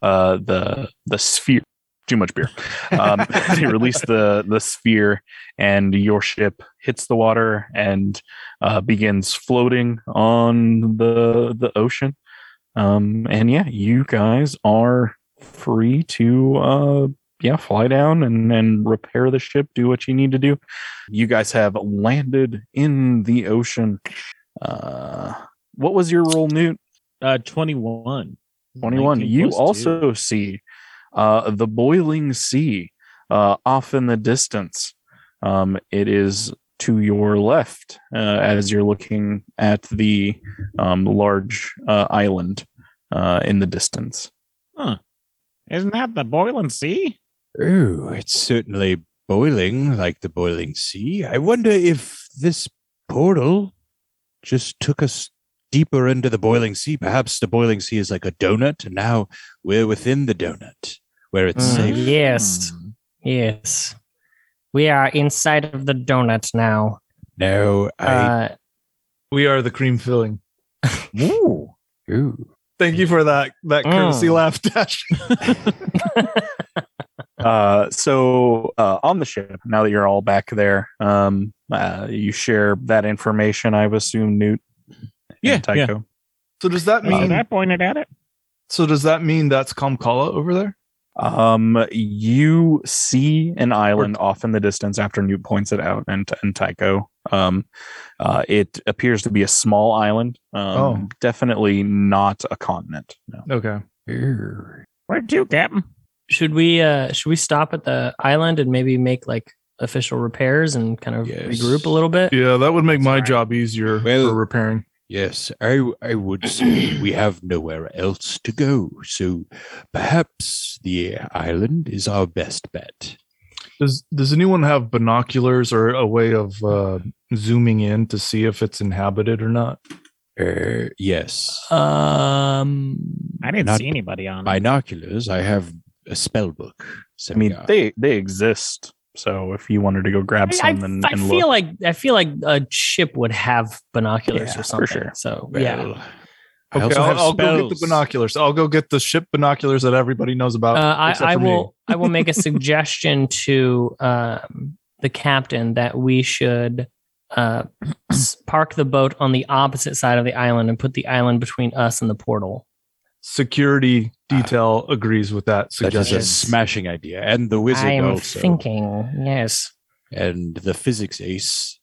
uh the the sphere too much beer. Um they release the the sphere and your ship hits the water and uh begins floating on the the ocean. Um and yeah, you guys are free to uh yeah, fly down and, and repair the ship, do what you need to do. You guys have landed in the ocean. Uh, what was your roll, Newt? Uh, 21. 21. 19 You plus two. also see uh, the boiling sea uh, off in the distance. Um, it is to your left uh, as you're looking at the um, large uh, island uh, in the distance. Isn't that the boiling sea? Oh, it's certainly boiling like the boiling sea. I wonder if this portal just took us deeper into the boiling sea. Perhaps the boiling sea is like a donut, and now we're within the donut where it's Mm. safe. Yes. Hmm. Yes. We are inside of the donut now. No, I. Uh, We are the cream filling. Ooh. ooh. Thank you for that that courtesy Mm. laugh, Dash. Uh, so uh, on the ship, now that you're all back there, um, uh, you share that information. I assume Newt. and Yeah, Tycho. So does that So mean? I pointed at it. so does that mean that's Kamkala over there? Um, you see an island off in the distance after Newt points it out, and and Tycho. Um, uh, it appears to be a small island. Um, Oh. definitely not a continent. No. Okay. Where to, Captain? Should we uh should we stop at the island and maybe make like official repairs and kind of Yes. regroup a little bit? Yeah, that would make my Sorry. job easier Well- for repairing. Yes, I I would say we have nowhere else to go, so perhaps the island is our best bet. Does Does anyone have binoculars or a way of uh, zooming in to see if it's inhabited or not? Uh, yes, Um I didn't Not see anybody on it. binoculars. I have a spell book. I mean, Semigar. they they exist. So if you wanted to go grab I, some I- and, I and feel look, like I feel like a ship would have binoculars Yeah, or for something. sure. So yeah, Well, I Okay, I'll, I'll go get the binoculars. I'll go get the ship binoculars that everybody knows about. uh, I, I will I will make a suggestion to um, the captain that we should uh, park the boat on the opposite side of the island and put the island between us and the portal. Security ah, detail agrees with that That is suggestion. a smashing idea, and the wizard I'm also, thinking yes. and the physics ace.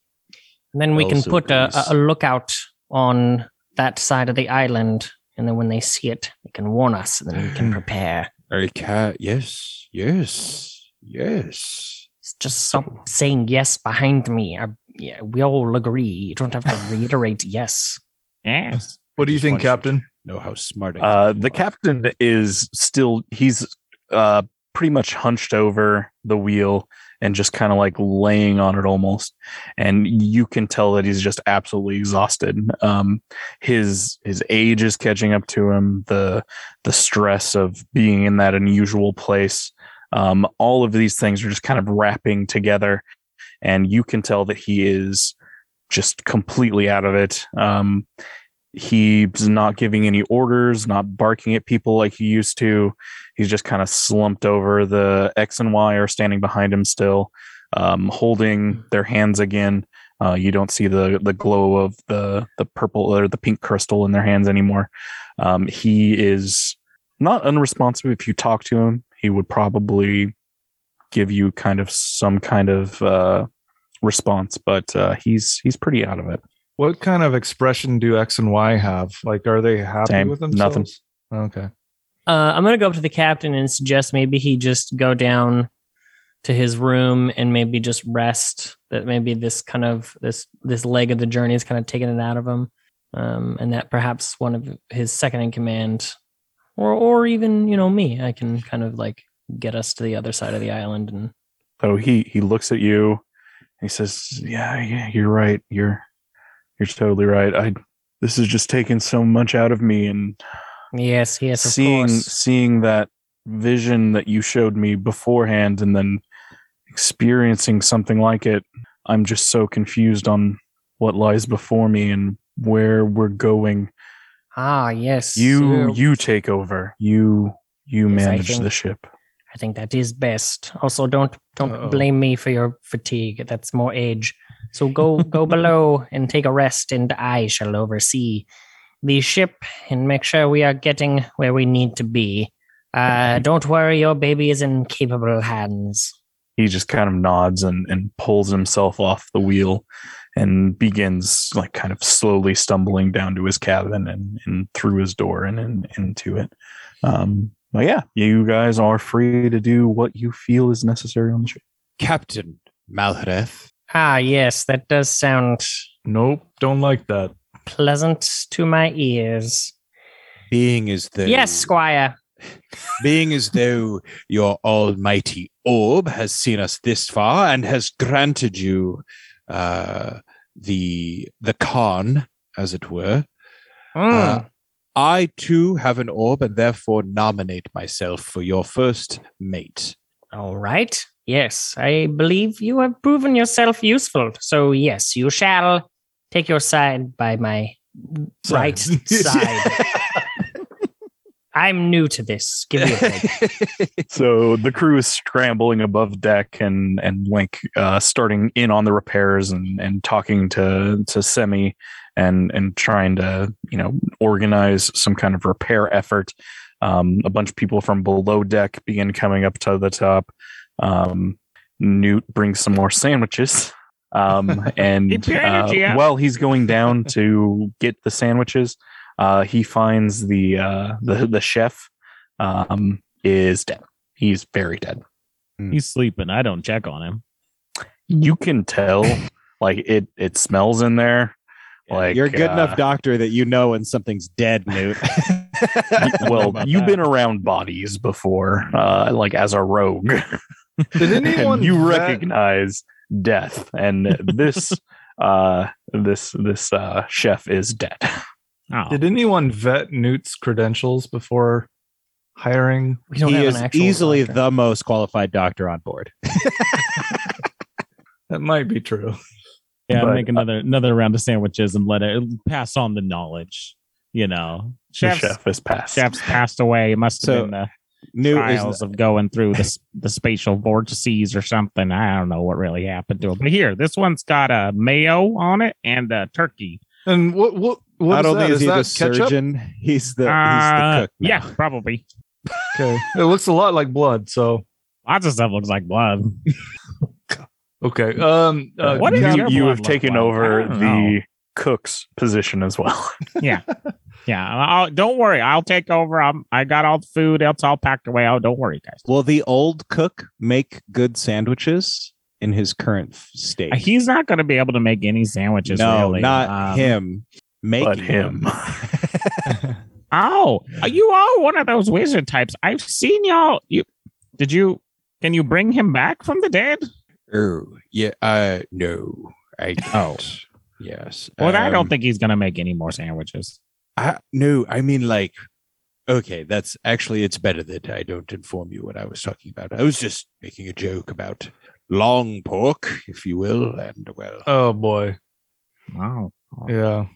And then we can put a, a lookout on that side of the island, and then when they see it, they can warn us, and then we can prepare. I can yes, yes, yes. Just stop saying yes behind me. I, yeah, we all agree. You don't have to reiterate yes. Yes. what do you think, want you Captain? Know how smart I uh, the are. captain is still he's uh pretty much hunched over the wheel and just kind of like laying on it almost. And you can tell that he's just absolutely exhausted. Um his his age is catching up to him the the stress of being in that unusual place. Um all of these things are just kind of wrapping together and you can tell that he is just completely out of it. Um he's not giving any orders, not barking at people like he used to. He's just kind of slumped over. The X and Y are standing behind him still. um, holding their hands again. Uh, you don't see the the glow of the the purple or the pink crystal in their hands anymore. Um, he is not unresponsive. If you talk to him, he would probably give you kind of some kind of uh, response, but uh, he's he's pretty out of it. What kind of expression do X and Y have? Like, are they happy Same. with Nothing. themselves? Okay. Uh, I'm gonna go up to the captain and suggest maybe he just go down to his room and maybe just rest. That maybe this kind of this this leg of the journey is kind of taking it out of him, um, and that perhaps one of his second in command, or or even you know me, I can kind of like get us to the other side of the island and So he he looks at you. He says, "Yeah, yeah, you're right. You're you're totally right. I this is just taking so much out of me, and yes, yes, of seeing course. seeing that vision that you showed me beforehand, and then experiencing something like it. I'm just so confused on what lies before me and where we're going. Ah, yes, You uh, you take over. You you Yes, manage think- the ship. I think that is best. Also, don't don't Uh-oh. blame me for your fatigue. That's more age. So go go below and take a rest, and I shall oversee the ship and make sure we are getting where we need to be. Uh, don't worry, your baby is in capable hands. he just kind of nods and, and pulls himself off the wheel and begins like kind of slowly stumbling down to his cabin and, and through his door and, and into it. Um, but yeah, you guys are free to do what you feel is necessary on the ship. Captain Malhareth. Ah, yes, that does sound Nope. Don't like that. pleasant to my ears. Being as though Yes, Squire. being as though your almighty orb has seen us this far and has granted you uh, the the conn, as it were. Mm. Uh, I too have an orb and therefore nominate myself for your first mate. All right. Yes, I believe you have proven yourself useful. So, yes, you shall take your side by my right side. I'm new to this. Give me a break. So the crew is scrambling above deck and and Link uh, starting in on the repairs and and talking to to Semi and and trying to you know organize some kind of repair effort. Um, a bunch of people from below deck begin coming up to the top. Um, Newt brings some more sandwiches. Um, and uh, while he's going down to get the sandwiches, uh, he finds the uh, the the chef um, is dead. He's very dead. He's sleeping. I don't check on him. You can tell, like it it smells in there. Like You're a good uh, enough doctor that you know when something's dead, Newt. Well, you've been around bodies before, uh, like as a rogue. Did and anyone you vet- recognize death, and this uh, this this uh, chef is dead. Oh, Did anyone vet Newt's credentials before hiring? We don't he have is an easily doctor. the most qualified doctor on board. That might be true. yeah. but- make another another round of sandwiches and let it pass on the knowledge. You know, The chefs chef is passed. chefs passed away. It must have So, been the Newt trials is of going through the the spatial vortices or something. I don't know what really happened to him. But here, this one's got a mayo on it and a turkey. And what what what not is only that? is Is he that the ketchup? surgeon, he's the Uh, he's the cook. now. yeah, probably. Okay, it looks a lot like blood. So Lots of stuff looks like blood. okay. Um, uh, What is you, you have taken like? over the know. Cook's position as well. Yeah, I'll, don't worry. I'll take over. I'm, I got all the food. It's all packed away. Oh, don't worry, guys. Will the old cook make good sandwiches in his current state? He's not going to be able to make any sandwiches. no, really. not Um, him. Make but him. Oh, you are one of those wizard types. I've seen y'all. You did you? Can you bring him back from the dead? oh, yeah. Uh, no, I. Oh. Can't. yes. Well, I Um, don't think he's going to make any more sandwiches. I, no, I mean like. Okay, that's actually it's better that I don't inform you what I was talking about. I was just making a joke about long pork, if you will, and well, oh boy, Wow. yeah.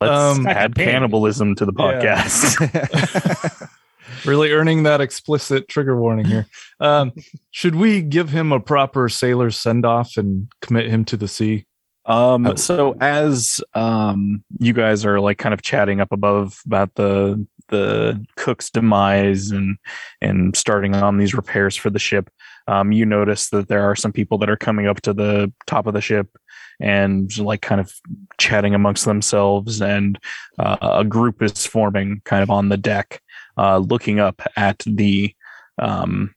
Let's Um, add cannibalism to the Yeah. podcast. really earning that explicit trigger warning here. Um, should we give him a proper sailor send off and commit him to the sea? Um, so as um you guys are like kind of chatting up above about the the cook's demise and and starting on these repairs for the ship, um, you notice that there are some people that are coming up to the top of the ship and like kind of chatting amongst themselves, and uh, a group is forming kind of on the deck, uh, looking up at the um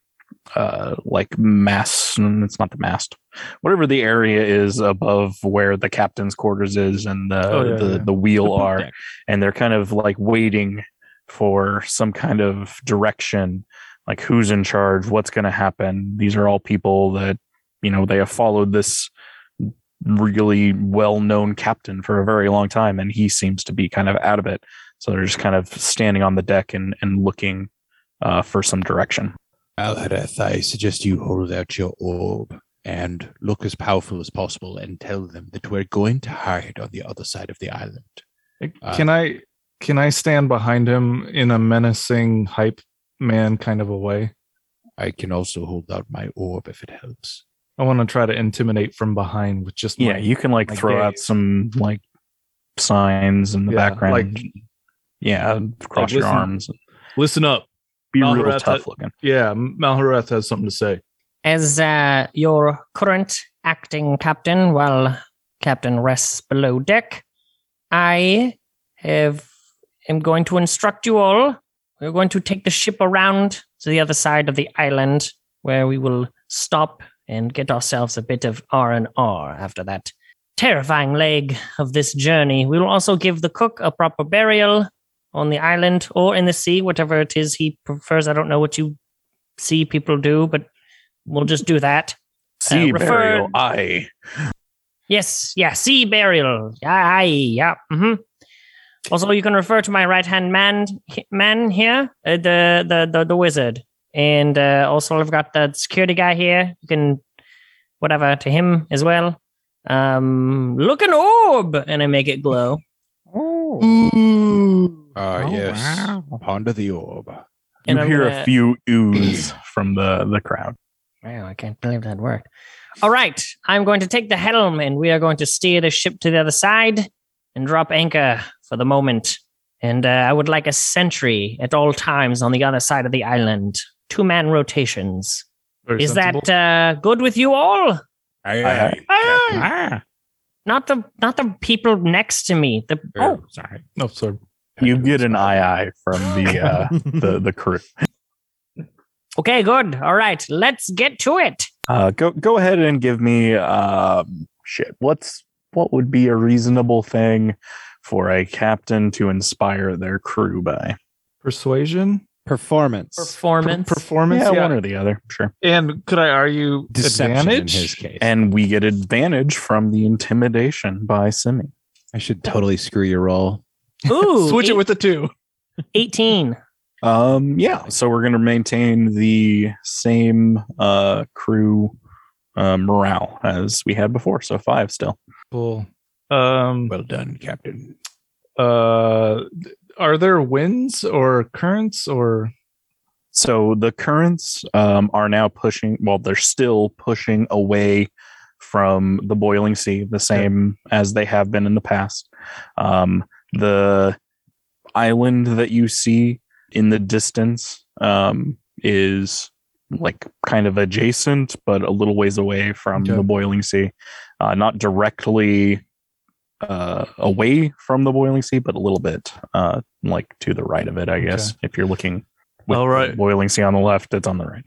uh like mast. it's not the mast whatever the area is above where the captain's quarters is and the Oh, yeah, the, yeah. the wheel The are deck. and they're kind of like waiting for some kind of direction like who's in charge what's going to happen these are all people that you know they have followed this really well-known captain for a very long time and he seems to be kind of out of it so they're just kind of standing on the deck and and looking uh, for some direction Alhareth, I suggest you hold out your orb and look as powerful as possible and tell them that we're going to hide on the other side of the island. Uh, can I can I stand behind him in a menacing hype man kind of a way? I can also hold out my orb if it helps. I want to try to intimidate from behind with just yeah my, you can like my throw out some like signs in the Yeah, background like- yeah cross your listen- arms listen up. Be real Malhareth, tough looking Yeah, Malhareth has something to say. As uh, your current acting captain, while Captain rests below deck, I have am going to instruct you all. We're going to take the ship around to the other side of the island, where we will stop and get ourselves a bit of R and R after that terrifying leg of this journey. We will also give the cook a proper burial on the island or in the sea, whatever it is he prefers. I don't know what you see people do, but we'll just do that. sea refer- burial i Yes, yeah, sea burial. Aye, yeah. hmm Also, you can refer to my right hand man, man here, uh, the, the the the wizard, and uh, also I've got the security guy here. You can whatever to him as well. Um, look an orb, and I make it glow. Ah, Oh, yes. wow. Ponder the orb. you I'm hear gonna- a few oohs from the the crowd Wow, I can't believe that worked. All right, I'm going to take the helm and we are going to steer the ship to the other side and drop anchor for the moment. And uh, I would like a sentry at all times on the other side of the island. Two man rotations. Very Is sensible. that uh, good with you all? Aye, aye. Ah, Not the not the people next to me. The oh, sorry. No, sorry. You get an aye aye from the uh the the crew okay, good. All right, let's get to it. uh go go ahead and give me um shit what's what would be a reasonable thing for a captain to inspire their crew by Persuasion, Performance. Per- Performance. performance. yeah, Yeah, one or the other sure and could I argue Deception advantage? in his case. and we get advantage from the intimidation by simi I should totally screw your roll. Ooh, Switch it with the two. 18. Um, yeah. So we're going to maintain the same uh, crew uh, morale as we had before. So five still. Cool. Um. Well done, Captain. Uh. Are there winds or currents or? So the currents um, are now pushing. Well, they're still pushing away from the boiling sea, the same as they have been in the past. Um, the island that you see in the distance um, is like kind of adjacent, but a little ways away from Okay. the boiling sea. Uh, not directly uh, away from the boiling sea, but a little bit uh, like to the right of it, I guess. If you're looking with All right. the boiling sea on the left, it's on the right.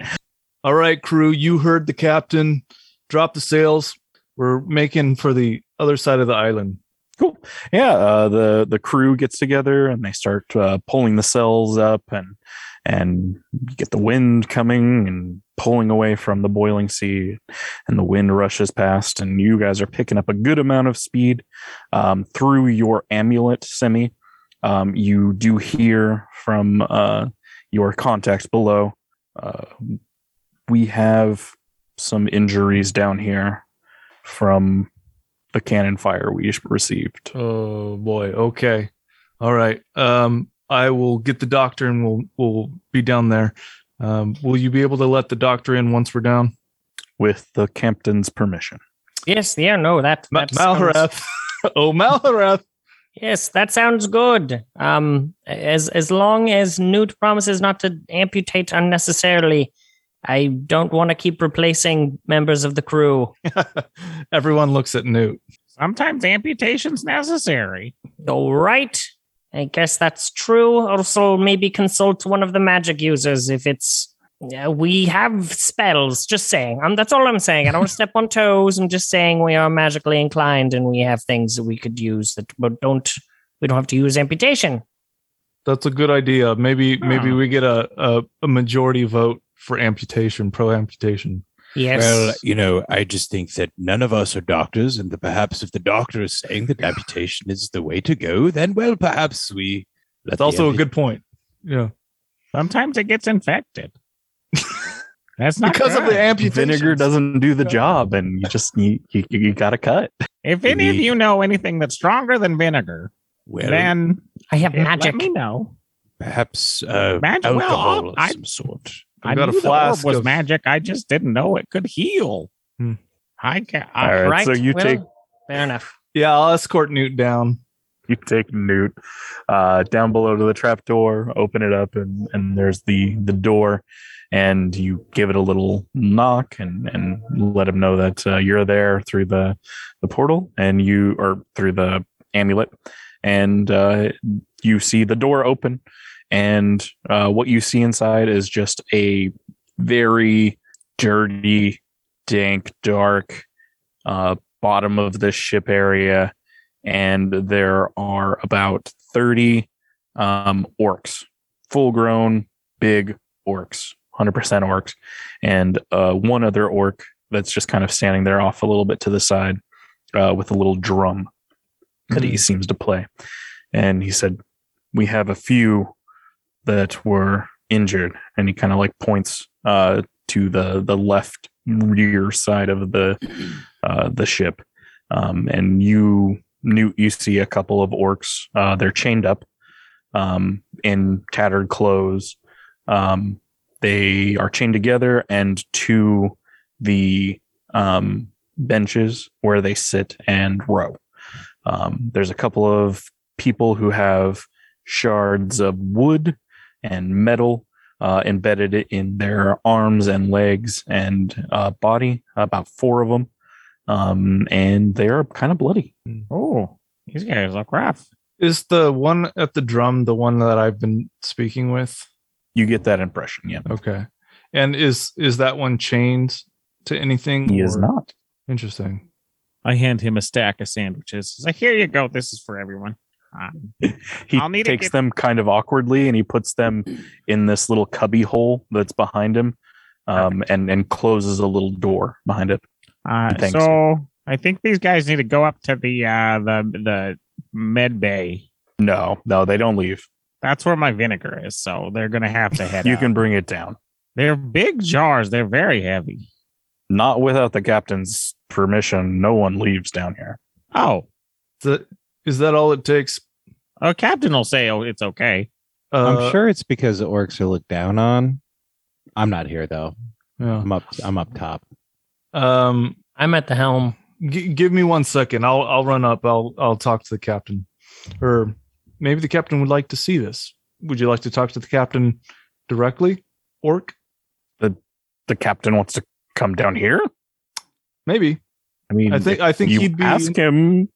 All right, crew. You heard the captain. Drop the sails. We're making for the other side of the island. Cool. Yeah, uh, the the crew gets together and they start uh, pulling the cells up and and you get the wind coming and pulling away from the boiling sea, and the wind rushes past, and you guys are picking up a good amount of speed um, through your amulet semi. Um, you do hear from uh, your contacts below. Uh, we have some injuries down here from the cannon fire we received. Oh boy. Okay. All right. Um. I will get the doctor and we'll we'll be down there. Um, will you be able to let the doctor in once we're down? With the captain's permission. Yes, yeah, no, that, Ma- that sounds- Malhareth. oh, Malhareth. Yes, that sounds good. Um, as as long as Newt promises not to amputate unnecessarily, I don't want to keep replacing members of the crew. Everyone looks at Newt. Sometimes amputation's necessary. All right, I guess that's true. Also, maybe consult one of the magic users if it's. Yeah, we have spells. Just saying. Um, that's all I'm saying. I don't want to step on toes. I'm just saying we are magically inclined and we have things that we could use that, but don't. We don't have to use amputation. That's a good idea. Maybe maybe we get a, a, a majority vote for amputation, pro amputation. Yes. Well, you know, I just think that none of us are doctors, and that perhaps if the doctor is saying that amputation is the way to go, then well, perhaps we. That's the also a good point. Yeah, Sometimes it gets infected. That's not because of the amputation. Vinegar doesn't do the job, and you just you you, you got to cut. If any of you know anything that's stronger than vinegar, Well, then I have magic. let magic. me know. perhaps uh, Magic- well, alcohol of I- some sort. I got a knew the flask orb was of- magic. I just didn't know it could heal. Hmm. I can't. All right, right, right. so you well, take Fair enough. Yeah, I'll escort Newt down. you take Newt uh, down below to the trap door, open it up, and and there's the the door, and you give it a little knock and and let him know that uh, you're there through the the portal, and you or through the amulet, and uh, you see the door open, and uh, what you see inside is just a very dirty, dank, dark uh, bottom of the ship area and there are about 30 um, orcs, full grown, big orcs, 100% orcs, and uh, one other orc that's just kind of standing there off a little bit to the side uh, with a little drum that he seems to play. And he said, We have a few that were injured. And he kind of like points uh, to the, the left rear side of the, uh, the ship. Um, and you Newt, you see a couple of orcs. Uh, they're chained up um, in tattered clothes. Um, they are chained together and to the um, benches where they sit and row. Um, there's a couple of people who have shards of wood and metal uh, embedded in their arms and legs and uh, body, about four of them. Um, and they're kind of bloody. oh, these guys look rough. Is the one at the drum the one that I've been speaking with? You get that impression, yeah. Okay. And is is that one chained to anything? He is not. Interesting. I hand him a stack of sandwiches. It's like, here you go. This is for everyone. Um, He I'll need takes get- them kind of awkwardly and he puts them in this little cubby hole that's behind him, um, and and closes a little door behind it. uh, so I think these guys need to go up to the uh, the the med bay. No, no, they don't leave. That's where my vinegar is. So they're gonna have to head. You out. can bring it down, They're big jars. They're very heavy. not without the captain's permission. No one leaves down here. Oh, Is that, is that all it takes? a captain will say, "Oh, it's okay." Uh, I'm sure it's because the orcs are looked down on. I'm not here though. Yeah. I'm up. I'm up top. Um, I'm at the helm. G- give me one second. I'll I'll run up. I'll I'll talk to the captain, or maybe the captain would like to see this. Would you like to talk to the captain directly, Orc? The the captain wants to come down here. Maybe. I mean, I think I think you he'd be. ask him.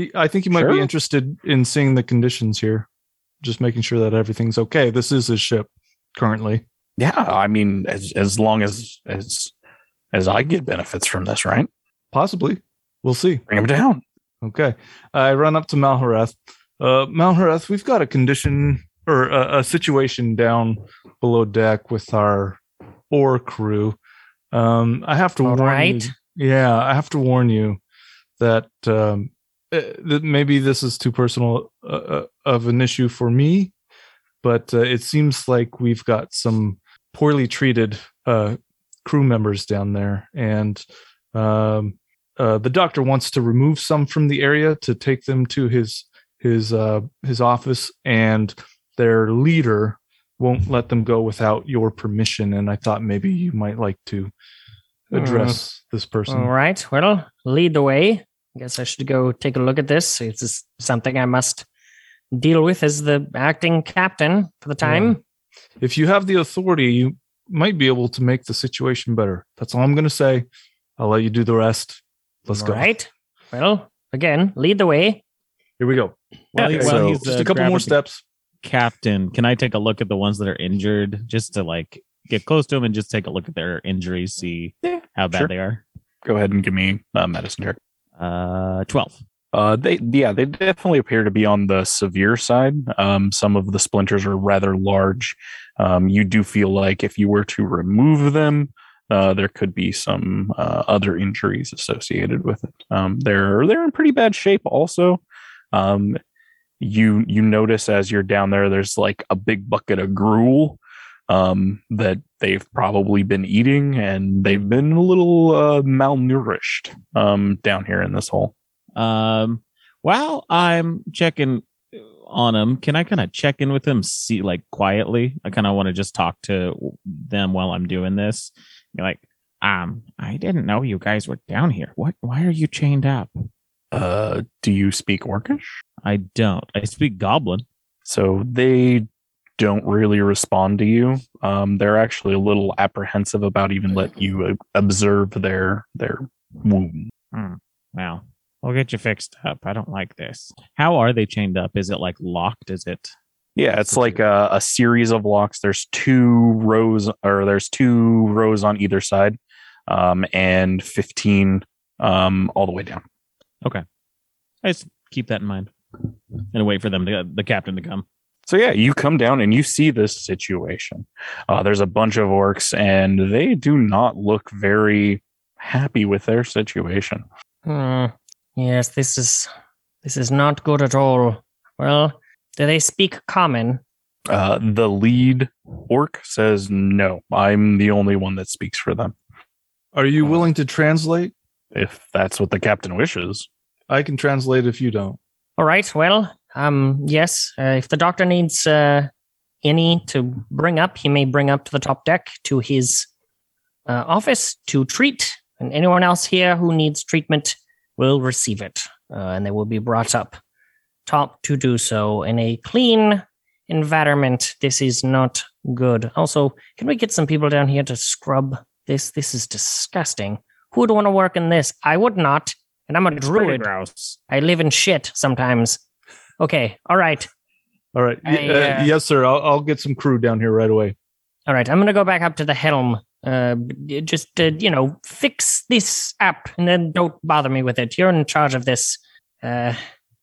He, I think you might be interested in seeing the conditions here, just making sure that everything's okay. This is his ship currently. Yeah, I mean, as as long as as as I get benefits from this, right? Possibly. We'll see. Bring him down. Okay. I run up to Malhareth. Uh, Malhareth, we've got a condition or a, a situation down below deck with our ore crew. Um, I have to All warn right. you. Yeah, I have to warn you that um, that maybe this is too personal uh, uh, of an issue for me, but uh, it seems like we've got some poorly treated uh, crew members down there, and um, uh, the doctor wants to remove some from the area to take them to his his uh, his office, and their leader won't let them go without your permission. And I thought maybe you might like to address this person. All right. Well, lead the way. I guess I should go take a look at this. This Is something I must deal with as the acting captain for the time? If you have the authority, you might be able to make the situation better. That's all I'm going to say. I'll let you do the rest. Let's go. Right. Well, again, lead the way. Here we go. While, Okay, while so he's, just uh, a couple more steps. Captain, can I take a look at the ones that are injured just to like get close to them and just take a look at their injuries, see Yeah, how bad sure. they are? Go ahead and give me a medicine check. Uh, 12. Uh, they yeah, they definitely appear to be on the severe side. Um, some of the splinters are rather large. Um, you do feel like if you were to remove them, uh, there could be some uh, other injuries associated with it. Um, they're they're in pretty bad shape. Also, um, you you notice as you're down there, there's like a big bucket of gruel um, that they've probably been eating, and they've been a little uh, malnourished um, down here in this hole. Um, while I'm checking on them, can I kind of check in with them, see like quietly? I kind of want to just talk to them while I'm doing this. Be like, um, I didn't know you guys were down here. What? Why are you chained up? Uh, do you speak Orcish? I don't. I speak Goblin. So they don't really respond to you. Um, they're actually a little apprehensive about even let you uh, observe their their wound. Well, we'll get you fixed up. I don't like this. How are they chained up? Is it like locked? Is it? Yeah, it's like a, a series of locks. There's two rows, or there's two rows on either side, um, and fifteen um, all the way down. Okay. I just keep that in mind and wait for them to the captain to come. So yeah, you come down and you see this situation. Uh, there's a bunch of orcs, and they do not look very happy with their situation. Hmm. Yes, this is this is not good at all. Well, do they speak common? Uh, the lead orc says, "No, I'm the only one that speaks for them. Are you willing to translate? If that's what the captain wishes." I can translate if you don't. All right. Well, um, yes. Uh, if the doctor needs uh, any to bring up, he may bring up to the top deck to his uh, office to treat, and anyone else here who needs treatment will receive it, uh, and they will be brought up top to do so in a clean environment. This is not good. Also, can we get some people down here to scrub this? This is disgusting. Who would want to work in this? I would not, and I'm a It's druid. I live in shit sometimes. Okay, all right, All right. Y- I, uh, uh, yes, sir. I'll, I'll get some crew down here right away. all right. I'm gonna go back up to the helm. Uh, just uh, you know, fix this app, and then don't bother me with it. You're in charge of this. Uh,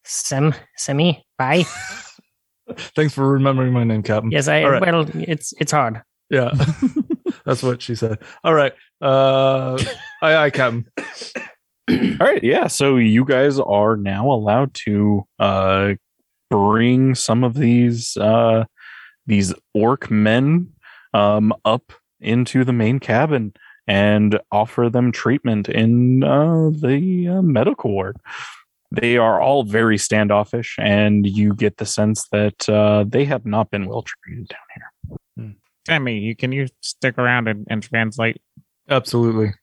Sem, Semi, bye. Thanks for remembering my name, Captain. Yes, I. All right. Well, it's it's hard. Yeah. That's what she said. All right. Uh, aye, aye, Captain. All right, yeah. So you guys are now allowed to uh, bring some of these uh, these orc men um, up into the main cabin and offer them treatment in uh, the uh, medical ward. They are all very standoffish, and you get the sense that uh, they have not been well treated down here. Timmy, you can you stick around and, and translate? Absolutely.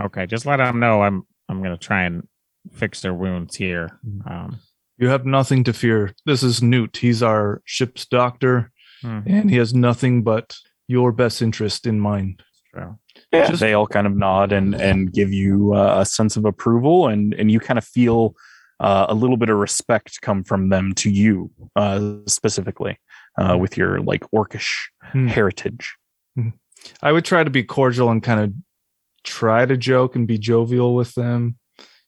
Okay, just let them know I'm I'm gonna try and fix their wounds here. Um, You have nothing to fear. This is Newt. He's our ship's doctor, hmm, and he has nothing but your best interest in mind. true. Yeah, Just- they all kind of nod and and give you uh, a sense of approval, and and you kind of feel uh, a little bit of respect come from them to you uh, specifically uh, with your like orcish Hmm. heritage. I would try to be cordial and kind of try to joke and be jovial with them.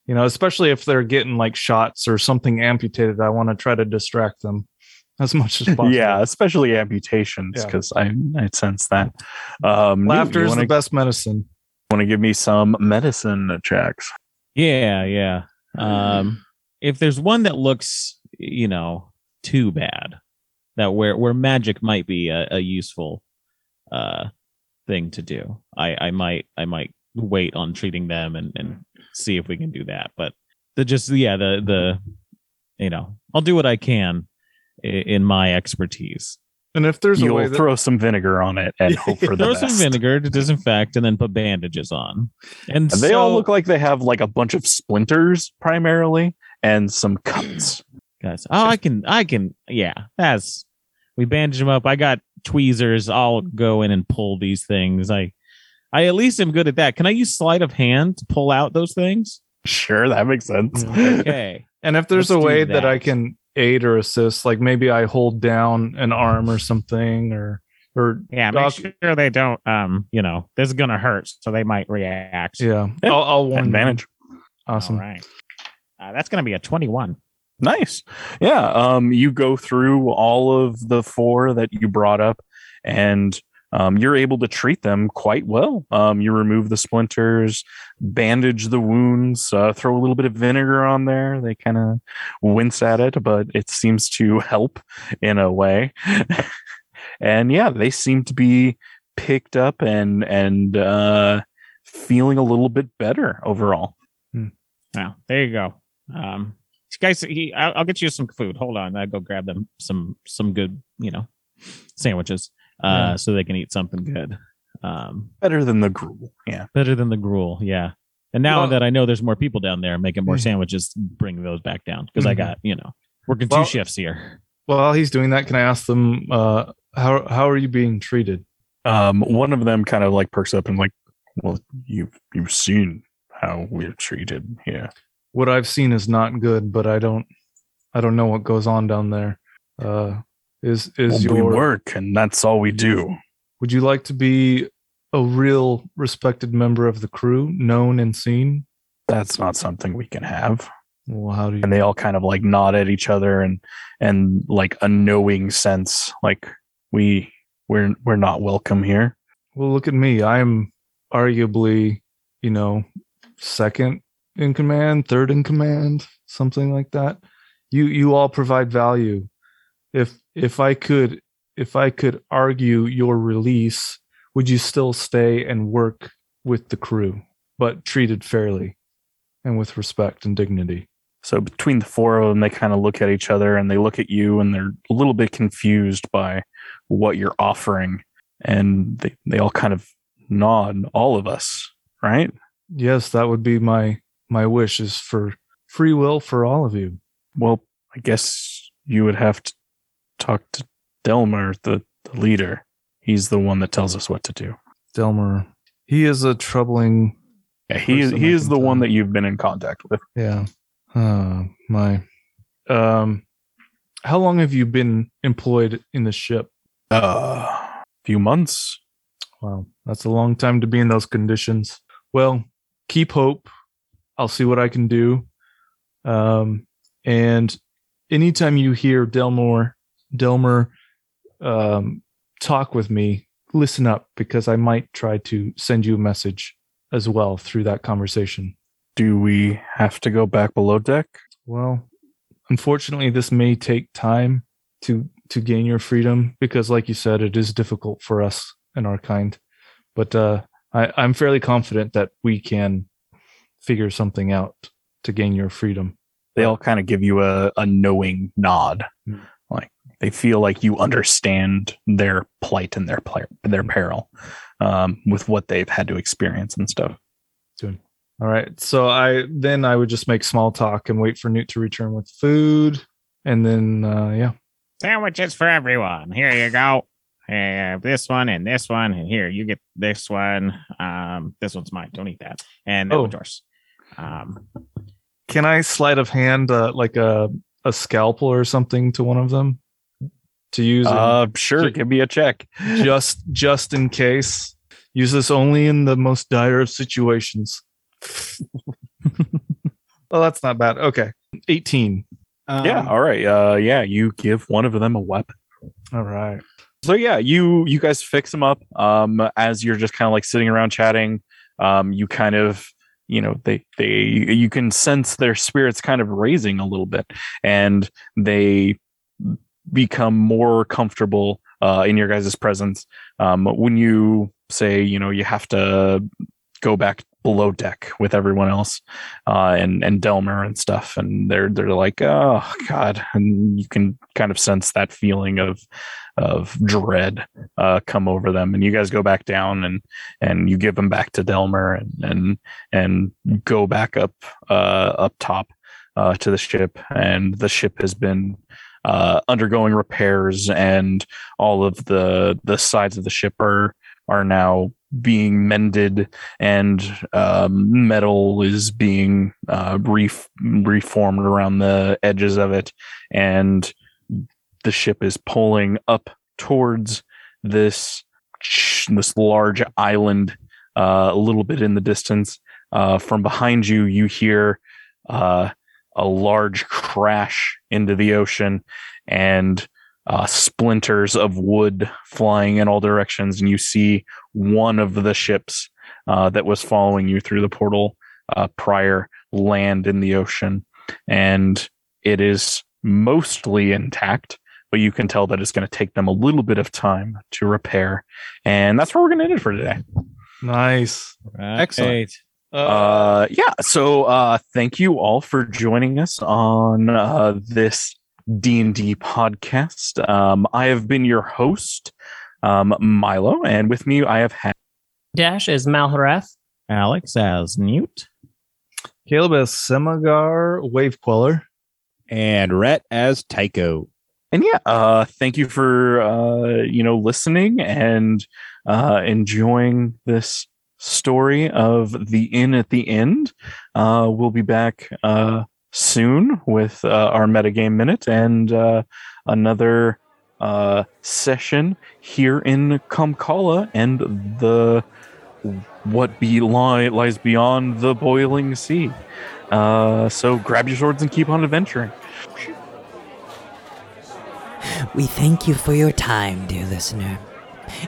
You know, especially if they're getting like shots or something amputated, I want to try to distract them as much as possible. Yeah, especially amputations Yeah. because I I sense that. Um, Laughter is the best medicine. Want to give me some medicine checks? Yeah, yeah. Um, if there's one that looks, you know, too bad, that where where magic might be a, a useful uh thing to do, I I might I might wait on treating them and and see if we can do that. But the just yeah the the you know I'll do what I can. i- in my expertise. And if there's a way You'll that, throw some vinegar on it and hope for the Throw best. some vinegar to disinfect, and then put bandages on. And And they all look like they have like a bunch of splinters primarily and some cuts. guys. Oh, I can, I can, yeah. That's we bandage them up. I got tweezers. I'll go in and pull these things. I, I at least am good at that. Can I use sleight of hand to pull out those things? Sure, that makes sense. Okay. and if there's Let's a way that. that. I can aid or assist, like maybe I hold down an arm or something, or or Yeah, Doc- make sure they don't. Um, you know, this is gonna hurt, so they might react. yeah, Yeah. I'll, I'll warn them. Advantage. Awesome. All right. Uh, that's gonna be a twenty-one. Nice. Yeah. Um, you go through all of the four that you brought up, and um, you're able to treat them quite well. Um, you remove the splinters, bandage the wounds, uh, throw a little bit of vinegar on there. They kind of wince at it, but it seems to help in a way. and yeah, they seem to be picked up and and uh, feeling a little bit better overall. Now, there you go. Um, guys, he, I'll, I'll get you some food. Hold on, I'll go grab them some some good, you know, sandwiches, uh, Yeah. so they can eat something good. Um, Better than the gruel. Yeah. better than the gruel, yeah. And now Well- that I know there's more people down there making more Mhm. sandwiches, bring those back down because I Mhm. got you know working Well- two shifts here. While he's doing that, can I ask them uh, how how are you being treated? um one of them kind of like perks up and like well you've you've seen how we're treated here What I've seen is not good, but I don't I don't know what goes on down there. Uh, is is Well, we work and that's all we do Would you like to be a real respected member of the crew, known and seen? that's not something we can have Well, how do you? and they all kind of like nod at each other and and like a knowing sense like we we're we're not welcome here Well, look at me. I'm arguably, you know, second in command, third in command, something like that. You you all provide value. If if I could if I could argue your release, would you still stay and work with the crew, but treated fairly and with respect and dignity? so between the four of them they kind of look at each other and they look at you and they're a little bit confused by what you're offering and they, they all kind of nod all of us right Yes, that would be my my wish is for free will for all of you. Well, I guess you would have to talk to Delmer, the, the leader. He's the one that tells us what to do. Delmer, he is a troubling Yeah, he is he is the one that you've been in contact with. Yeah. Uh, my. Um, how long have you been employed in the ship? Uh few months. Wow, that's a long time to be in those conditions. Well, keep hope. I'll see what I can do. Um, and anytime you hear Delmer, Delmer, um, talk with me, listen up because I might try to send you a message as well through that conversation. Do we have to go back below deck? Well, unfortunately, this may take time to to gain your freedom because, like you said, it is difficult for us and our kind. But uh, I, I'm fairly confident that we can figure something out to gain your freedom. They all kind of give you a, a knowing nod. Hmm. Like they feel like you understand their plight and their pla- their peril um, with what they've had to experience and stuff. All right. So I then I would just make small talk and wait for Newt to return with food, and then uh, yeah, Sandwiches for everyone. Here you go. Uh, this one and this one, and here you get this one. Um, this one's mine. Don't eat that. And that Oh. one's yours. Um, can I sleight of hand uh, like a a scalpel or something to one of them to use? in- Uh, sure. Ju- Give me a check. just just in case. Use this only in the most dire of situations. well, that's not bad. Okay, eighteen. yeah. All right. Uh, yeah. You give one of them a weapon. All right. So yeah, you you guys fix them up. Um, as you're just kind of like sitting around chatting. Um, you kind of you know they they you can sense their spirits kind of raising a little bit, and they become more comfortable uh, in your guys' presence. Um, when you say you know you have to go back below deck with everyone else, uh, and and Delmer and stuff, and they're they're like, oh god, and you can kind of sense that feeling of of dread uh, come over them, and you guys go back down and and you give them back to Delmer and and and go back up uh, up top uh, to the ship, and the ship has been uh, undergoing repairs, and all of the the sides of the ship are are now being mended, and um, metal is being uh, ref- reformed around the edges of it, and the ship is pulling up towards this this large island uh, a little bit in the distance. Uh, from behind you, you hear uh, a large crash into the ocean and uh, splinters of wood flying in all directions. And you see one of the ships uh, that was following you through the portal uh, prior land in the ocean. And it is mostly intact, but you can tell that it's going to take them a little bit of time to repair. And that's where we're going to end it for today. Nice. Excellent. Uh, yeah. So, uh, thank you all for joining us on uh, this D and D podcast. Um, I have been your host, um, Milo, and with me I have had. Dash is Malhareth. Alex as Newt. Caleb as Semagar Wave Queller. And Rhett as Tycho. And yeah, uh, thank you for uh, you know listening and uh, enjoying this story of the inn at the end. Uh, we'll be back uh, soon with uh, our metagame minute and uh, another uh, session here in Kamkala and the what be li- lies beyond the boiling sea. Uh, so grab your swords and keep on adventuring. We thank you for your time, dear listener,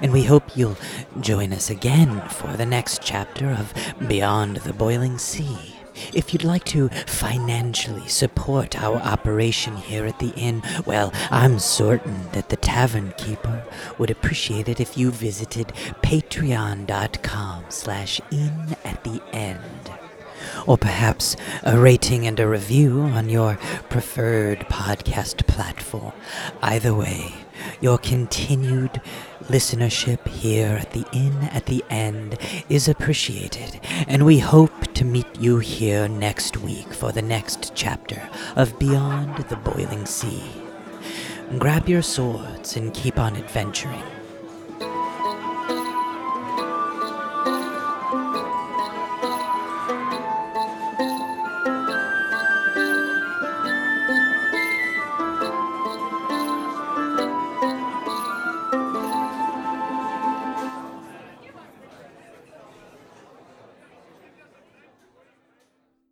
and we hope you'll join us again for the next chapter of Beyond the Boiling Sea. If you'd like to financially support our operation here at the inn, well, I'm certain that the tavern keeper would appreciate it if you visited patreon.com slash in at the end or perhaps a rating and a review on your preferred podcast platform. Either way, your continued listenership here at the Inn at the End is appreciated, and we hope to meet you here next week for the next chapter of Beyond the Boiling Sea. Grab your swords and keep on adventuring.